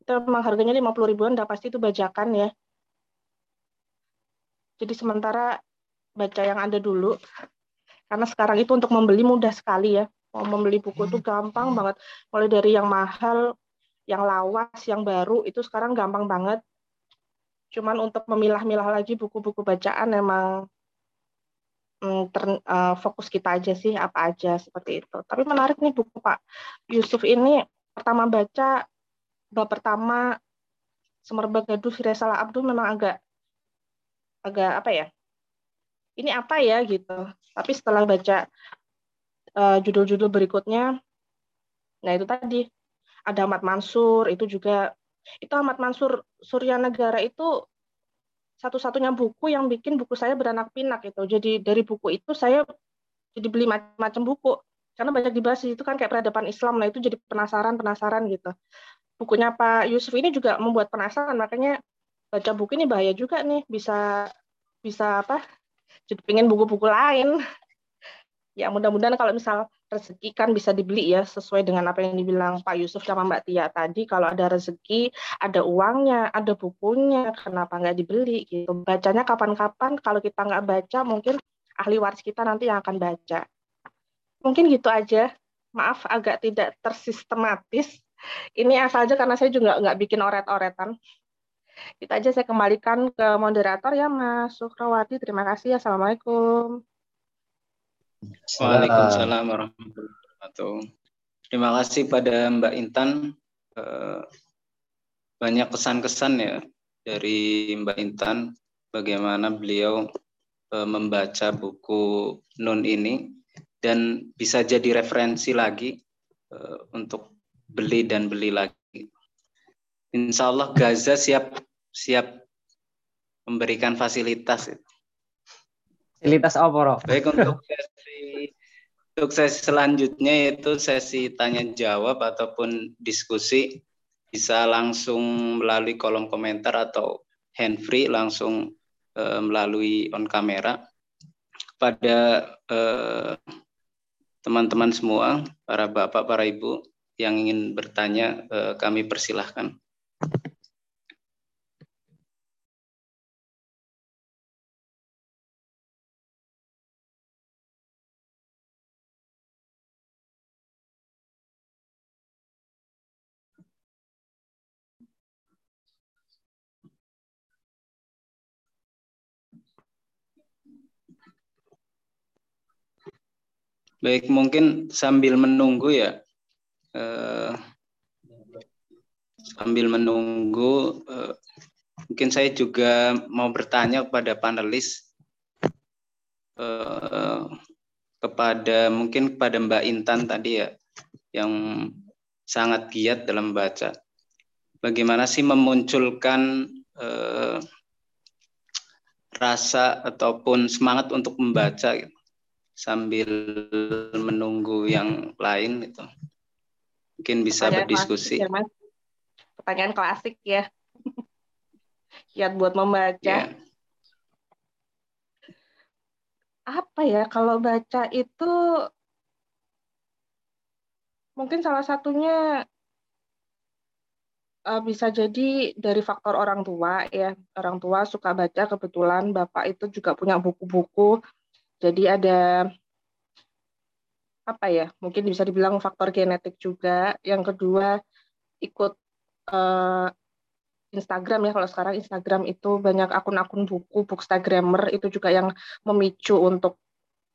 itu memang harganya 50 ribuan, udah pasti itu bajakan ya. Jadi sementara baca yang ada dulu, karena sekarang itu untuk membeli mudah sekali ya. Mau membeli buku itu gampang banget. Mulai dari yang mahal, yang lawas, yang baru, itu sekarang gampang banget. Cuman untuk memilah-milah lagi buku-buku bacaan memang Mm, ter, uh, fokus kita aja sih apa aja seperti itu. Tapi menarik nih buku Pak Yusuf ini pertama baca bab pertama Semerbak Gaduh Firesalah Abdul memang agak agak apa ya? Ini apa ya gitu. Tapi setelah baca uh, judul-judul berikutnya, nah itu tadi ada Ahmad Mansur itu juga itu Ahmad Mansur Surya Negara itu satu-satunya buku yang bikin buku saya beranak pinak gitu. Jadi dari buku itu saya jadi beli macam-macam buku karena banyak dibahas itu kan kayak peradaban Islam lah itu jadi penasaran penasaran gitu. Bukunya Pak Yusuf ini juga membuat penasaran. Makanya baca buku ini bahaya juga nih bisa bisa apa jadi pengen buku-buku lain. [LAUGHS] Ya mudah-mudahan kalau misal rezeki kan bisa dibeli ya sesuai dengan apa yang dibilang Pak Yusuf sama Mbak Tia tadi. Kalau ada rezeki ada uangnya ada bukunya kenapa nggak dibeli gitu? Bacanya kapan-kapan kalau kita nggak baca mungkin ahli waris kita nanti yang akan baca. Mungkin gitu aja. Maaf agak tidak tersistematis ini asal aja karena saya juga nggak bikin oret-oretan. Itu aja saya kembalikan ke moderator ya Mas Sukrawati. Terima kasih assalamualaikum. Waalaikumsalam warahmatullahi wabarakatuh. Terima kasih pada Mbak Intan. Eh, banyak kesan-kesan ya dari Mbak Intan. Bagaimana beliau eh, membaca buku Nun ini. Dan bisa jadi referensi lagi eh, untuk beli dan beli lagi. Insya Allah Gaza siap siap memberikan fasilitas. Fasilitas apa, Roh? Baik untuk [LAUGHS] untuk sesi selanjutnya yaitu sesi tanya jawab ataupun diskusi bisa langsung melalui kolom komentar atau hand free langsung uh, melalui on kamera pada eh, teman-teman semua para bapak para ibu yang ingin bertanya eh, kami persilahkan. Baik, mungkin sambil menunggu ya, Eh, sambil menunggu, eh, mungkin saya juga mau bertanya kepada panelis, eh, kepada mungkin kepada Mbak Intan tadi ya, yang sangat giat dalam baca. Bagaimana sih memunculkan eh, rasa ataupun semangat untuk membaca gitu, sambil menunggu yang lain itu mungkin bisa Pertanyaan berdiskusi. Klasik, ya, Mas. Pertanyaan klasik ya. [LAUGHS] Kiat buat membaca. Yeah. Apa ya kalau baca itu mungkin salah satunya uh, bisa jadi dari faktor orang tua ya. Orang tua suka baca kebetulan bapak itu juga punya buku-buku. Jadi ada apa ya? Mungkin bisa dibilang faktor genetik juga. Yang kedua ikut uh, Instagram ya kalau sekarang Instagram itu banyak akun-akun buku bookstagrammer itu juga yang memicu untuk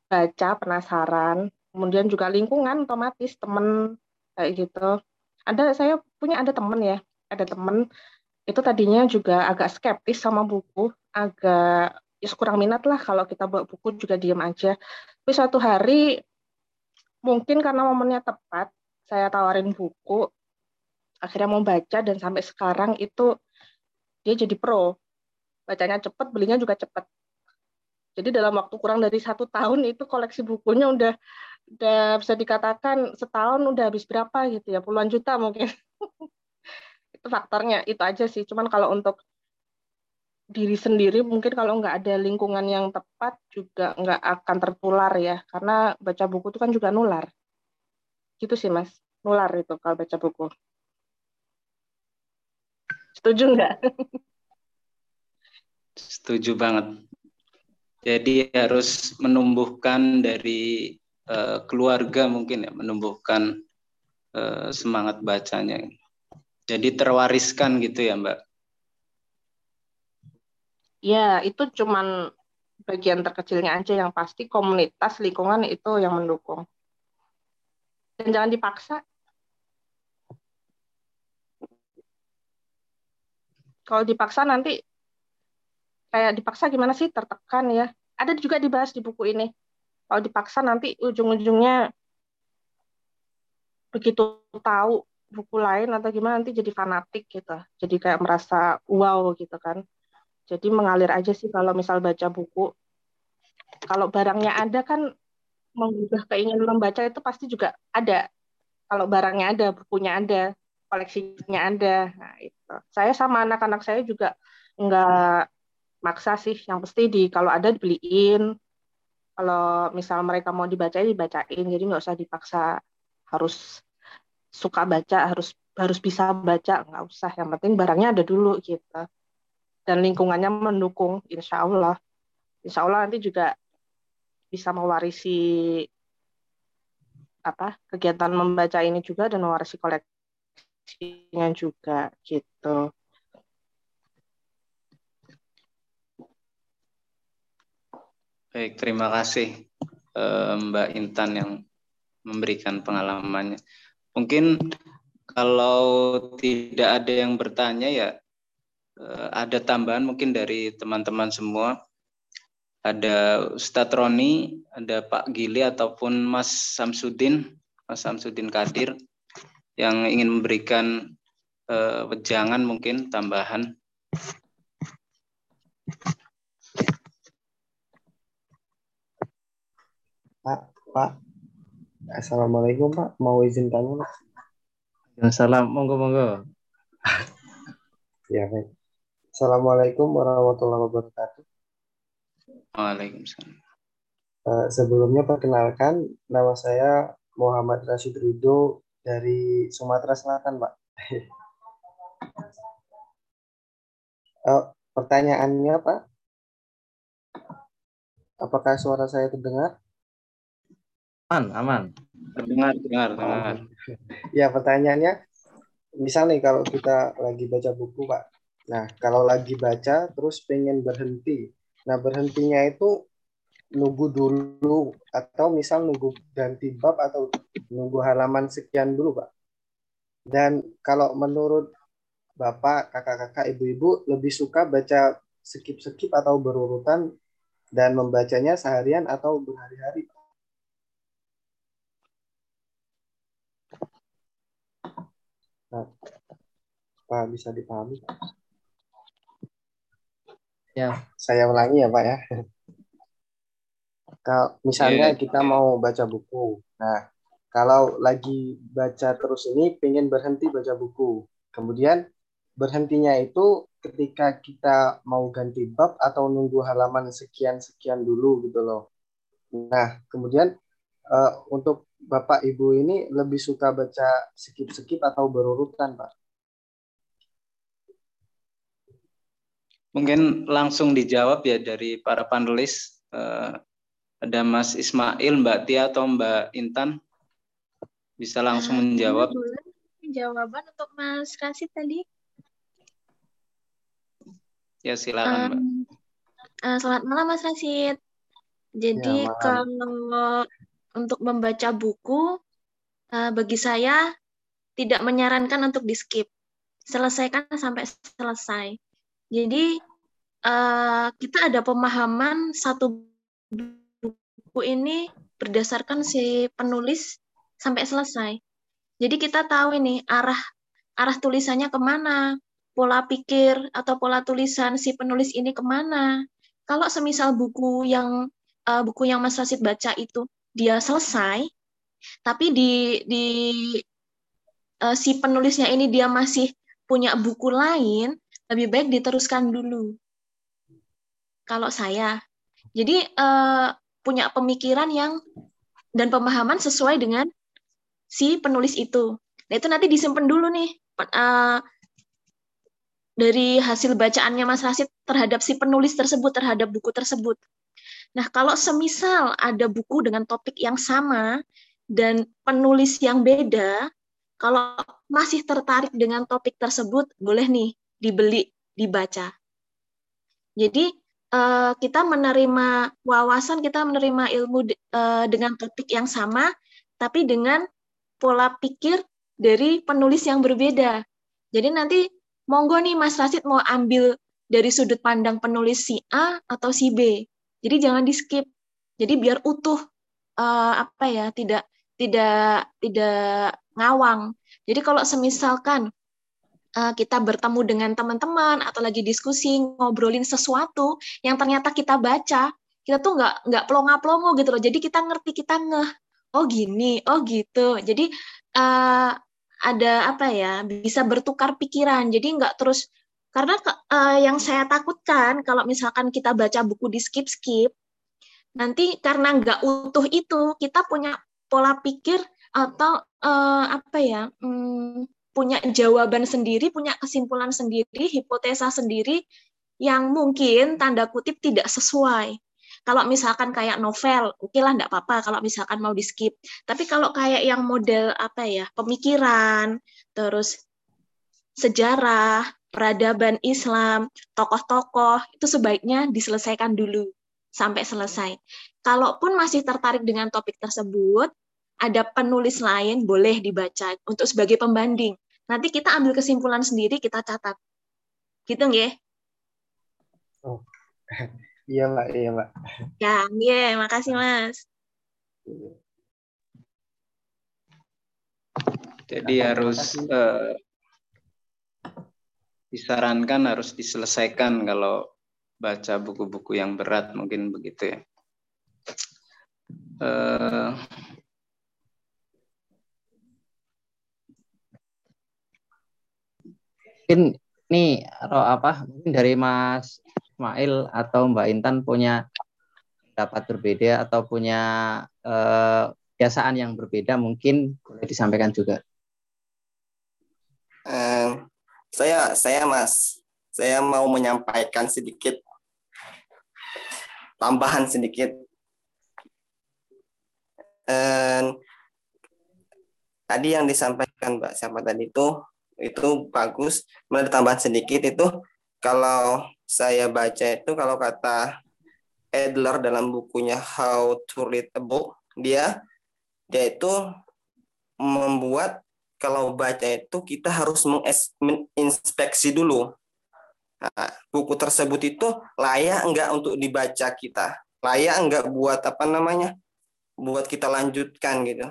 baca penasaran kemudian juga lingkungan otomatis temen kayak gitu ada saya punya ada temen ya ada temen itu tadinya juga agak skeptis sama buku, agak ya kurang minat lah kalau kita bawa buku juga diam aja. Tapi suatu hari mungkin karena momennya tepat, saya tawarin buku, akhirnya mau baca dan sampai sekarang itu dia jadi pro. Bacanya cepet, belinya juga cepet. Jadi dalam waktu kurang dari satu tahun itu koleksi bukunya udah udah bisa dikatakan setahun udah habis berapa gitu ya puluhan juta mungkin. [LAUGHS] itu faktornya itu aja sih cuman kalau untuk diri sendiri mungkin kalau nggak ada lingkungan yang tepat juga nggak akan tertular ya. Karena baca buku itu kan juga nular. Gitu sih mas. Nular itu kalau baca buku. Setuju nggak? [LAUGHS] Setuju banget. Jadi harus menumbuhkan dari uh, keluarga mungkin ya menumbuhkan uh, semangat bacanya. Jadi terwariskan gitu ya Mbak? Ya, itu cuman bagian terkecilnya aja yang pasti komunitas lingkungan itu yang mendukung. Dan jangan dipaksa. Kalau dipaksa nanti kayak dipaksa gimana sih tertekan ya. Ada juga dibahas di buku ini. Kalau dipaksa nanti ujung-ujungnya begitu tahu buku lain atau gimana nanti jadi fanatik gitu jadi kayak merasa wow gitu kan jadi mengalir aja sih kalau misal baca buku. Kalau barangnya ada kan menggugah keinginan membaca itu pasti juga ada. Kalau barangnya ada bukunya ada koleksinya ada. Nah itu. Saya sama anak-anak saya juga nggak maksa sih. Yang pasti di kalau ada dibeliin. Kalau misal mereka mau dibacain dibacain. Jadi nggak usah dipaksa. Harus suka baca harus harus bisa baca. Nggak usah. Yang penting barangnya ada dulu gitu dan lingkungannya mendukung insya Allah. Insya Allah nanti juga bisa mewarisi apa kegiatan membaca ini juga dan mewarisi koleksinya juga gitu. Baik terima kasih eh, Mbak Intan yang memberikan pengalamannya. Mungkin kalau tidak ada yang bertanya ya ada tambahan mungkin dari teman-teman semua. Ada Ustadz Roni, ada Pak Gili ataupun Mas Samsudin, Mas Samsudin Kadir yang ingin memberikan uh, wejangan mungkin tambahan. Pak, Pak, Assalamualaikum Pak, mau izin tanya Pak? Assalamualaikum, monggo monggo. ya baik. Assalamualaikum warahmatullahi wabarakatuh. Waalaikumsalam. Uh, sebelumnya perkenalkan nama saya Muhammad Rashid Ridho dari Sumatera Selatan Pak. uh, [LAUGHS] pertanyaannya Pak, apakah suara saya terdengar? Aman, aman. Dengar, dengar, dengar. Ya, pertanyaannya, misal nih kalau kita lagi baca buku, Pak. Nah, kalau lagi baca terus pengen berhenti. Nah, berhentinya itu nunggu dulu atau misal nunggu ganti bab atau nunggu halaman sekian dulu Pak. Dan kalau menurut Bapak, kakak-kakak, ibu-ibu lebih suka baca skip-skip atau berurutan dan membacanya seharian atau berhari-hari? Nah, Pak bisa dipahami? Ya, saya ulangi ya Pak ya. Kalau misalnya yeah. kita mau baca buku, nah kalau lagi baca terus ini pengen berhenti baca buku, kemudian berhentinya itu ketika kita mau ganti bab atau nunggu halaman sekian-sekian dulu gitu loh. Nah, kemudian uh, untuk Bapak Ibu ini lebih suka baca skip-skip atau berurutan, Pak? Mungkin langsung dijawab ya dari para panelis. Uh, ada Mas Ismail, Mbak Tia atau Mbak Intan bisa langsung menjawab. Jawaban untuk Mas Rasid tadi. Ya silakan Mbak. Uh, selamat malam Mas Rasid. Jadi ya, kalau untuk membaca buku, uh, bagi saya tidak menyarankan untuk di skip. Selesaikan sampai selesai. Jadi uh, kita ada pemahaman satu buku ini berdasarkan si penulis sampai selesai. Jadi kita tahu ini arah arah tulisannya ke mana, pola pikir atau pola tulisan si penulis ini ke mana. Kalau semisal buku yang uh, buku yang Mas Rasid baca itu dia selesai, tapi di di uh, si penulisnya ini dia masih punya buku lain, lebih baik diteruskan dulu. Kalau saya, jadi uh, punya pemikiran yang dan pemahaman sesuai dengan si penulis itu. Nah itu nanti disimpan dulu nih. Uh, dari hasil bacaannya Mas Rasid terhadap si penulis tersebut, terhadap buku tersebut. Nah, kalau semisal ada buku dengan topik yang sama dan penulis yang beda, kalau masih tertarik dengan topik tersebut, boleh nih dibeli, dibaca. Jadi, eh, kita menerima wawasan, kita menerima ilmu eh, dengan topik yang sama, tapi dengan pola pikir dari penulis yang berbeda. Jadi nanti monggo nih Mas Rasid mau ambil dari sudut pandang penulis si A atau si B. Jadi jangan di skip. Jadi biar utuh uh, apa ya, tidak tidak tidak ngawang. Jadi kalau semisalkan uh, kita bertemu dengan teman-teman atau lagi diskusi ngobrolin sesuatu yang ternyata kita baca, kita tuh nggak nggak plonga-plongo gitu loh. Jadi kita ngerti, kita ngeh. Oh gini, oh gitu. Jadi uh, ada apa ya bisa bertukar pikiran jadi nggak terus karena uh, yang saya takutkan kalau misalkan kita baca buku di skip skip nanti karena nggak utuh itu kita punya pola pikir atau uh, apa ya um, punya jawaban sendiri punya kesimpulan sendiri hipotesa sendiri yang mungkin tanda kutip tidak sesuai kalau misalkan kayak novel, oke okay lah enggak apa-apa kalau misalkan mau di skip. Tapi kalau kayak yang model apa ya, pemikiran, terus sejarah, peradaban Islam, tokoh-tokoh, itu sebaiknya diselesaikan dulu sampai selesai. Kalaupun masih tertarik dengan topik tersebut, ada penulis lain boleh dibaca untuk sebagai pembanding. Nanti kita ambil kesimpulan sendiri, kita catat. Gitu nggih? Oh. [LAUGHS] Iya Mbak, iya Mbak. Ya, iya, makasih Mas. Jadi harus uh, disarankan harus diselesaikan kalau baca buku-buku yang berat mungkin begitu ya. Uh, mungkin nih apa mungkin dari Mas Ismail atau Mbak Intan punya pendapat berbeda atau punya eh, kebiasaan yang berbeda mungkin boleh disampaikan juga. Uh, saya saya Mas, saya mau menyampaikan sedikit tambahan sedikit. Uh, tadi yang disampaikan Mbak siapa tadi itu itu bagus. Mulai tambahan sedikit itu kalau saya baca itu kalau kata Adler dalam bukunya How to Read a Book, dia dia itu membuat kalau baca itu kita harus menginspeksi dulu. Nah, buku tersebut itu layak enggak untuk dibaca kita? Layak enggak buat apa namanya? Buat kita lanjutkan gitu.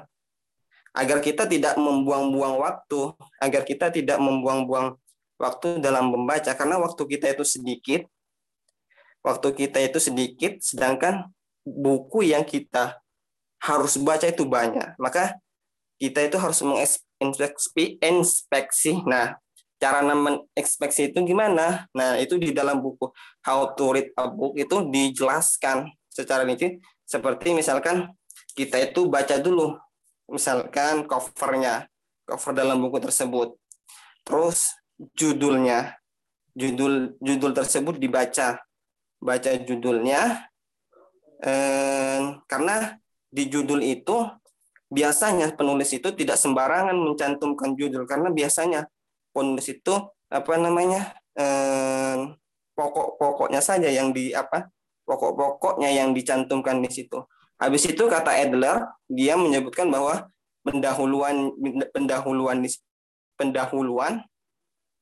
Agar kita tidak membuang-buang waktu, agar kita tidak membuang-buang waktu dalam membaca karena waktu kita itu sedikit waktu kita itu sedikit sedangkan buku yang kita harus baca itu banyak. Maka kita itu harus menginspeksi inspeksi. Nah cara menginspeksi itu gimana? Nah itu di dalam buku How to Read a Book itu dijelaskan secara rinci seperti misalkan kita itu baca dulu misalkan covernya cover dalam buku tersebut terus judulnya. Judul judul tersebut dibaca. Baca judulnya eh, karena di judul itu biasanya penulis itu tidak sembarangan mencantumkan judul karena biasanya penulis itu apa namanya eh, pokok-pokoknya saja yang di apa pokok-pokoknya yang dicantumkan di situ. Habis itu kata Adler dia menyebutkan bahwa pendahuluan pendahuluan pendahuluan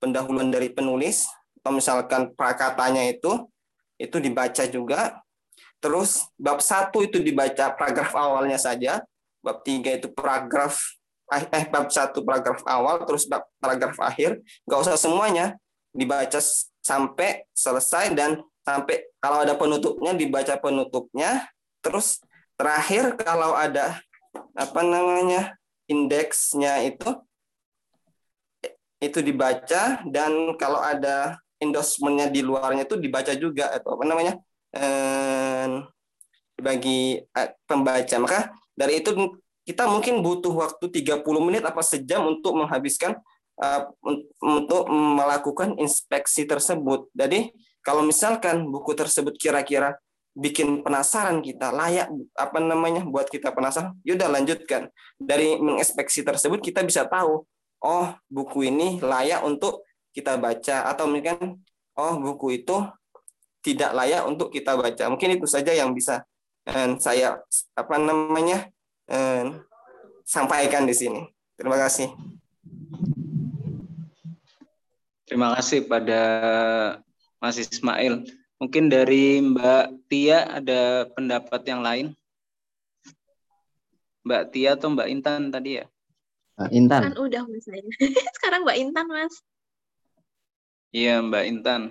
pendahuluan dari penulis atau misalkan prakatanya itu itu dibaca juga. Terus bab satu itu dibaca paragraf awalnya saja, bab tiga itu paragraf eh, eh bab satu paragraf awal, terus bab paragraf akhir, nggak usah semuanya dibaca sampai selesai dan sampai kalau ada penutupnya dibaca penutupnya, terus terakhir kalau ada apa namanya indeksnya itu itu dibaca dan kalau ada endorsementnya di luarnya itu dibaca juga atau apa namanya eh, bagi eh, pembaca. Maka dari itu kita mungkin butuh waktu 30 menit apa sejam untuk menghabiskan uh, untuk melakukan inspeksi tersebut. Jadi kalau misalkan buku tersebut kira-kira bikin penasaran kita layak apa namanya buat kita penasaran yaudah lanjutkan dari menginspeksi tersebut kita bisa tahu oh buku ini layak untuk kita baca atau mungkin oh buku itu tidak layak untuk kita baca. Mungkin itu saja yang bisa eh, saya apa namanya eh, sampaikan di sini. Terima kasih. Terima kasih pada Mas Ismail. Mungkin dari Mbak Tia ada pendapat yang lain? Mbak Tia atau Mbak Intan tadi ya? Intan. Kan udah Mas saya. [LAUGHS] Sekarang Mbak Intan, Mas. Iya, Mbak Intan.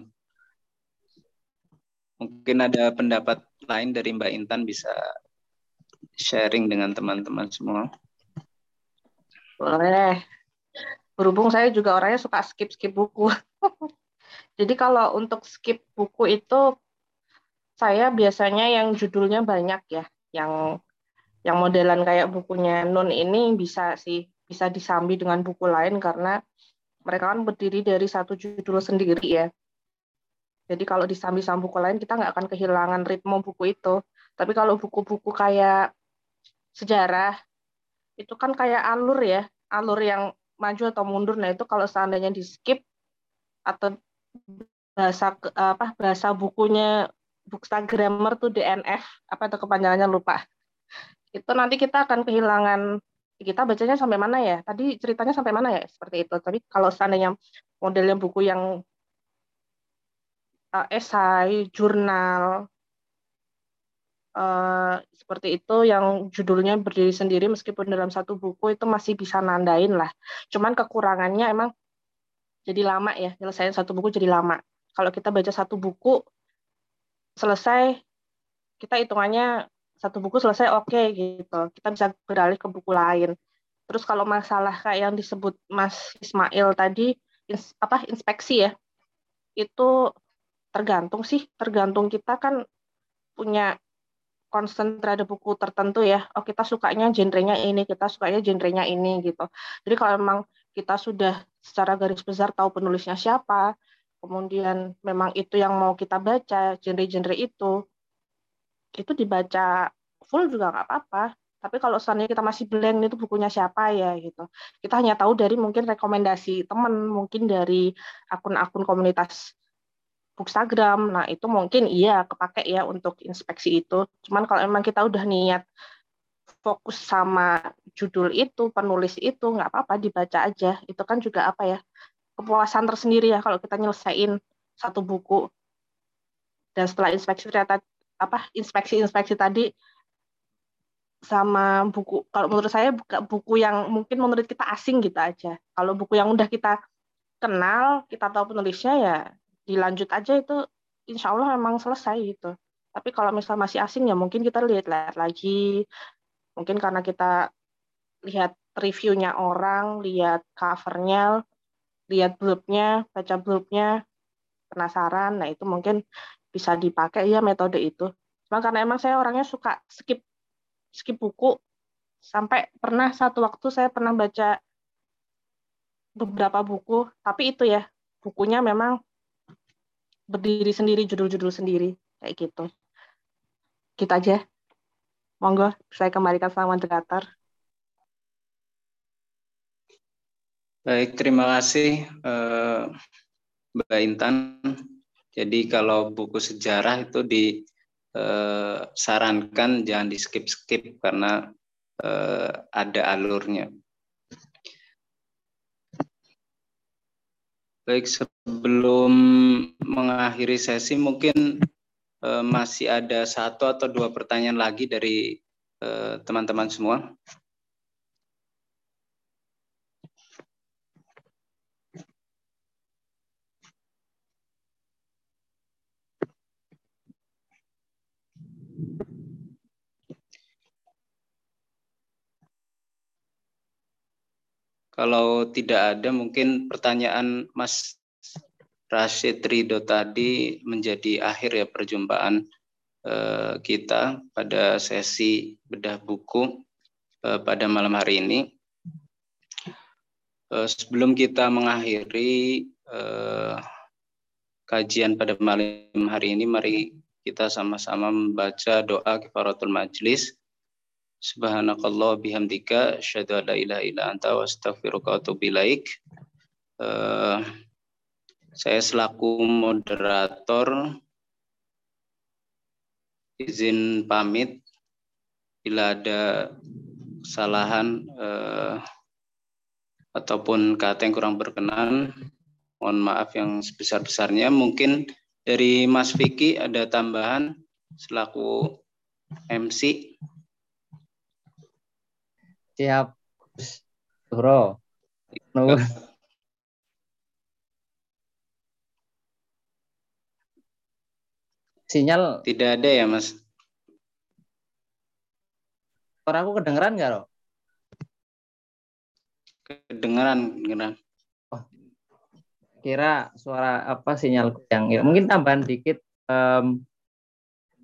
Mungkin ada pendapat lain dari Mbak Intan bisa sharing dengan teman-teman semua. Boleh. Berhubung saya juga orangnya suka skip-skip buku. [LAUGHS] Jadi kalau untuk skip buku itu saya biasanya yang judulnya banyak ya, yang yang modelan kayak bukunya Nun ini bisa sih bisa disambi dengan buku lain karena mereka kan berdiri dari satu judul sendiri ya. Jadi kalau disambi sama buku lain kita nggak akan kehilangan ritme buku itu. Tapi kalau buku-buku kayak sejarah itu kan kayak alur ya, alur yang maju atau mundur. Nah itu kalau seandainya di skip atau bahasa apa bahasa bukunya Booksta Grammar tuh DNF apa itu kepanjangannya lupa. Itu nanti kita akan kehilangan kita bacanya sampai mana ya? Tadi ceritanya sampai mana ya? Seperti itu. Tapi kalau seandainya modelnya buku yang uh, esai, jurnal, uh, seperti itu yang judulnya berdiri sendiri meskipun dalam satu buku itu masih bisa nandain lah. Cuman kekurangannya emang jadi lama ya, nyelesain satu buku jadi lama. Kalau kita baca satu buku selesai, kita hitungannya satu buku selesai oke okay, gitu. Kita bisa beralih ke buku lain. Terus kalau masalah kayak yang disebut Mas Ismail tadi ins, apa inspeksi ya itu tergantung sih. Tergantung kita kan punya concern terhadap buku tertentu ya. Oh kita sukanya genrenya ini kita sukanya genrenya ini gitu. Jadi kalau memang kita sudah secara garis besar tahu penulisnya siapa kemudian memang itu yang mau kita baca genre-genre itu itu dibaca full juga nggak apa-apa. Tapi kalau seandainya kita masih blank itu bukunya siapa ya gitu. Kita hanya tahu dari mungkin rekomendasi teman, mungkin dari akun-akun komunitas Bookstagram. Nah, itu mungkin iya kepake ya untuk inspeksi itu. Cuman kalau emang kita udah niat fokus sama judul itu, penulis itu, nggak apa-apa dibaca aja. Itu kan juga apa ya, kepuasan tersendiri ya kalau kita nyelesain satu buku. Dan setelah inspeksi ternyata apa inspeksi-inspeksi tadi sama buku kalau menurut saya buku yang mungkin menurut kita asing gitu aja. Kalau buku yang udah kita kenal, kita tahu penulisnya ya dilanjut aja itu insya Allah memang selesai gitu. Tapi kalau misal masih asing ya mungkin kita lihat-lihat lagi. Mungkin karena kita lihat reviewnya orang, lihat covernya, lihat blurb-nya, baca blurb-nya, penasaran. Nah itu mungkin bisa dipakai ya metode itu. Cuma karena emang saya orangnya suka skip skip buku sampai pernah satu waktu saya pernah baca beberapa buku, tapi itu ya bukunya memang berdiri sendiri, judul-judul sendiri, kayak gitu. Kita gitu aja. Monggo, saya kembalikan sama moderator. Baik, terima kasih eh, Mbak Intan. Jadi kalau buku sejarah itu disarankan eh, jangan di skip-skip karena eh, ada alurnya. Baik, sebelum mengakhiri sesi, mungkin eh, masih ada satu atau dua pertanyaan lagi dari eh, teman-teman semua. Kalau tidak ada, mungkin pertanyaan Mas Rashid Ridho tadi menjadi akhir ya perjumpaan eh, kita pada sesi bedah buku eh, pada malam hari ini. Eh, sebelum kita mengakhiri kajian pada malam hari ini, mari kita sama-sama membaca doa kifaratul majlis Subhanakallah bihamdika asyhadu an la ilaha illa anta wa astaghfiruka atubu saya selaku moderator izin pamit bila ada kesalahan uh, ataupun kata yang kurang berkenan mohon maaf yang sebesar-besarnya mungkin dari Mas Vicky ada tambahan selaku MC Siap. Bro. [LAUGHS] Sinyal tidak ada ya, Mas? Suara aku kedengeran nggak, Ro? Kedengeran, kedengeran. Oh. Kira suara apa sinyal yang ya, mungkin tambahan dikit um,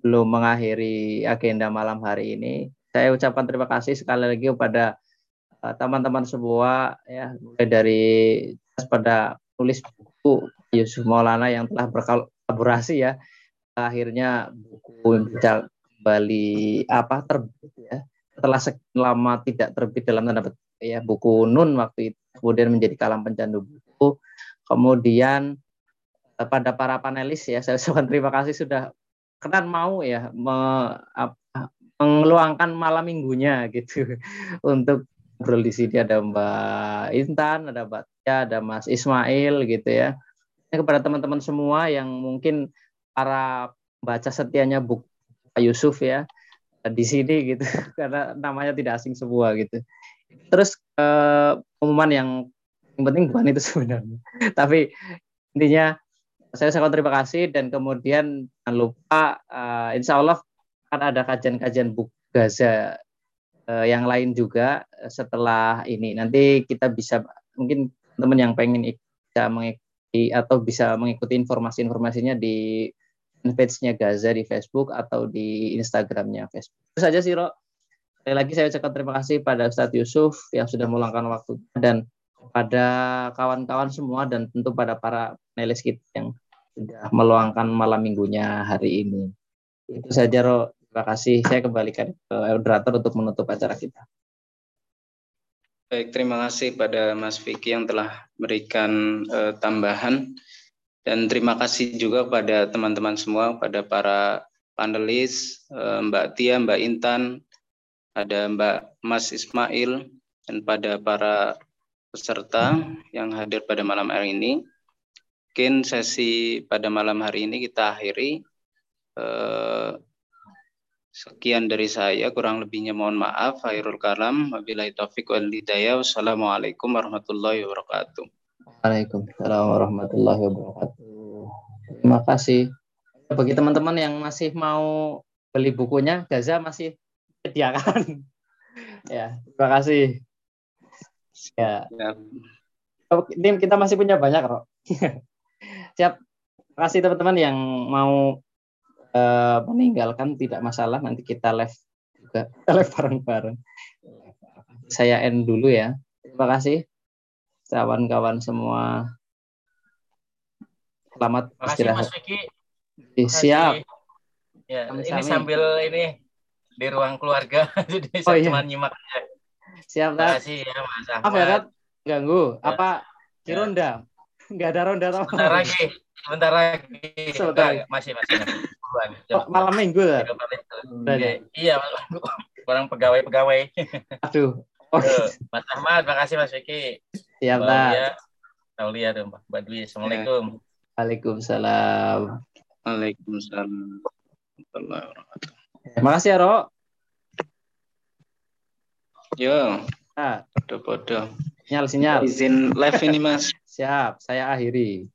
belum mengakhiri agenda malam hari ini saya ucapkan terima kasih sekali lagi kepada eh, teman-teman uh, semua ya mulai dari pada tulis buku Yusuf Maulana yang telah berkolaborasi ya akhirnya buku bisa kembali apa terbit ya. Setelah lama tidak terbit dalam tanda petik ya buku Nun waktu itu kemudian menjadi kalam pencandu buku. Kemudian eh, pada para panelis ya [LAUGHS] saya ucapkan terima kasih sudah kenan mau ya me, apa, mengeluangkan malam minggunya gitu [LAUGHS] untuk ngobrol di sini. Ada Mbak Intan, ada Mbak Tia, ada Mas Ismail gitu ya. Kepada teman-teman semua yang mungkin para baca setianya Pak Yusuf ya di sini gitu [LAUGHS] karena namanya tidak asing semua gitu. Terus eh, pengumuman yang yang penting bukan itu [LAUGHS] sebenarnya. Tapi intinya saya sangat terima kasih dan kemudian jangan lupa uh, insya Allah akan ada kajian-kajian buku Gaza uh, yang lain juga setelah ini. Nanti kita bisa mungkin teman yang pengen bisa mengikuti atau bisa mengikuti informasi-informasinya di page-nya Gaza di Facebook atau di Instagramnya Facebook. Itu saja sih, Ro. Sekali lagi saya ucapkan terima kasih pada Ustadz Yusuf yang sudah meluangkan waktu dan kepada kawan-kawan semua dan tentu pada para panelis kita yang sudah meluangkan malam minggunya hari ini. Itu saja, Ro. Terima kasih. Saya kembalikan ke moderator untuk menutup acara kita. Baik, terima kasih pada Mas Vicky yang telah memberikan uh, tambahan. Dan terima kasih juga pada teman-teman semua, pada para panelis, eh, Mbak Tia, Mbak Intan, ada Mbak Mas Ismail, dan pada para peserta yang hadir pada malam hari ini. Mungkin sesi pada malam hari ini kita akhiri. Eh, sekian dari saya, kurang lebihnya mohon maaf. Khairul kalam, wabillahi taufiq wal hidayah. Wassalamualaikum warahmatullahi wabarakatuh. Waalaikumsalam warahmatullahi wabarakatuh. Terima kasih. Bagi teman-teman yang masih mau beli bukunya, Gaza masih sediakan. [LAUGHS] ya, terima kasih. Ya. ya. Ini kita masih punya banyak kok. [LAUGHS] Siap. Terima kasih teman-teman yang mau uh, meninggalkan tidak masalah. Nanti kita live juga. [LAUGHS] live bareng-bareng. Saya end dulu ya. Terima kasih kawan-kawan semua. Selamat istirahat. Mas Vicky. Siap. Ya, ini sambil ini di ruang keluarga, [LAUGHS] jadi oh, saya iya. cuma nyimak aja. Siap, Terima kasih ya, Mas Ahmad. Apa ya, Ganggu. Ya. Apa di ya. ronda? Enggak ada ronda atau Sebentar lagi. Sebentar lagi. Sebentar. Enggak, masih, masih. masih. Oh, malam minggu ya? Iya, orang pegawai-pegawai. Aduh. Oh. Mas Ahmad, makasih Mas Vicky. Siap, Pak. Taulia tuh, Mbak Dwi. Assalamualaikum. Waalaikumsalam. Waalaikumsalam. Terima kasih ya, Ro. Ya. Nah. Podo-podo. Sinyal, sinyal. Izin live ini, Mas. Siap, saya akhiri.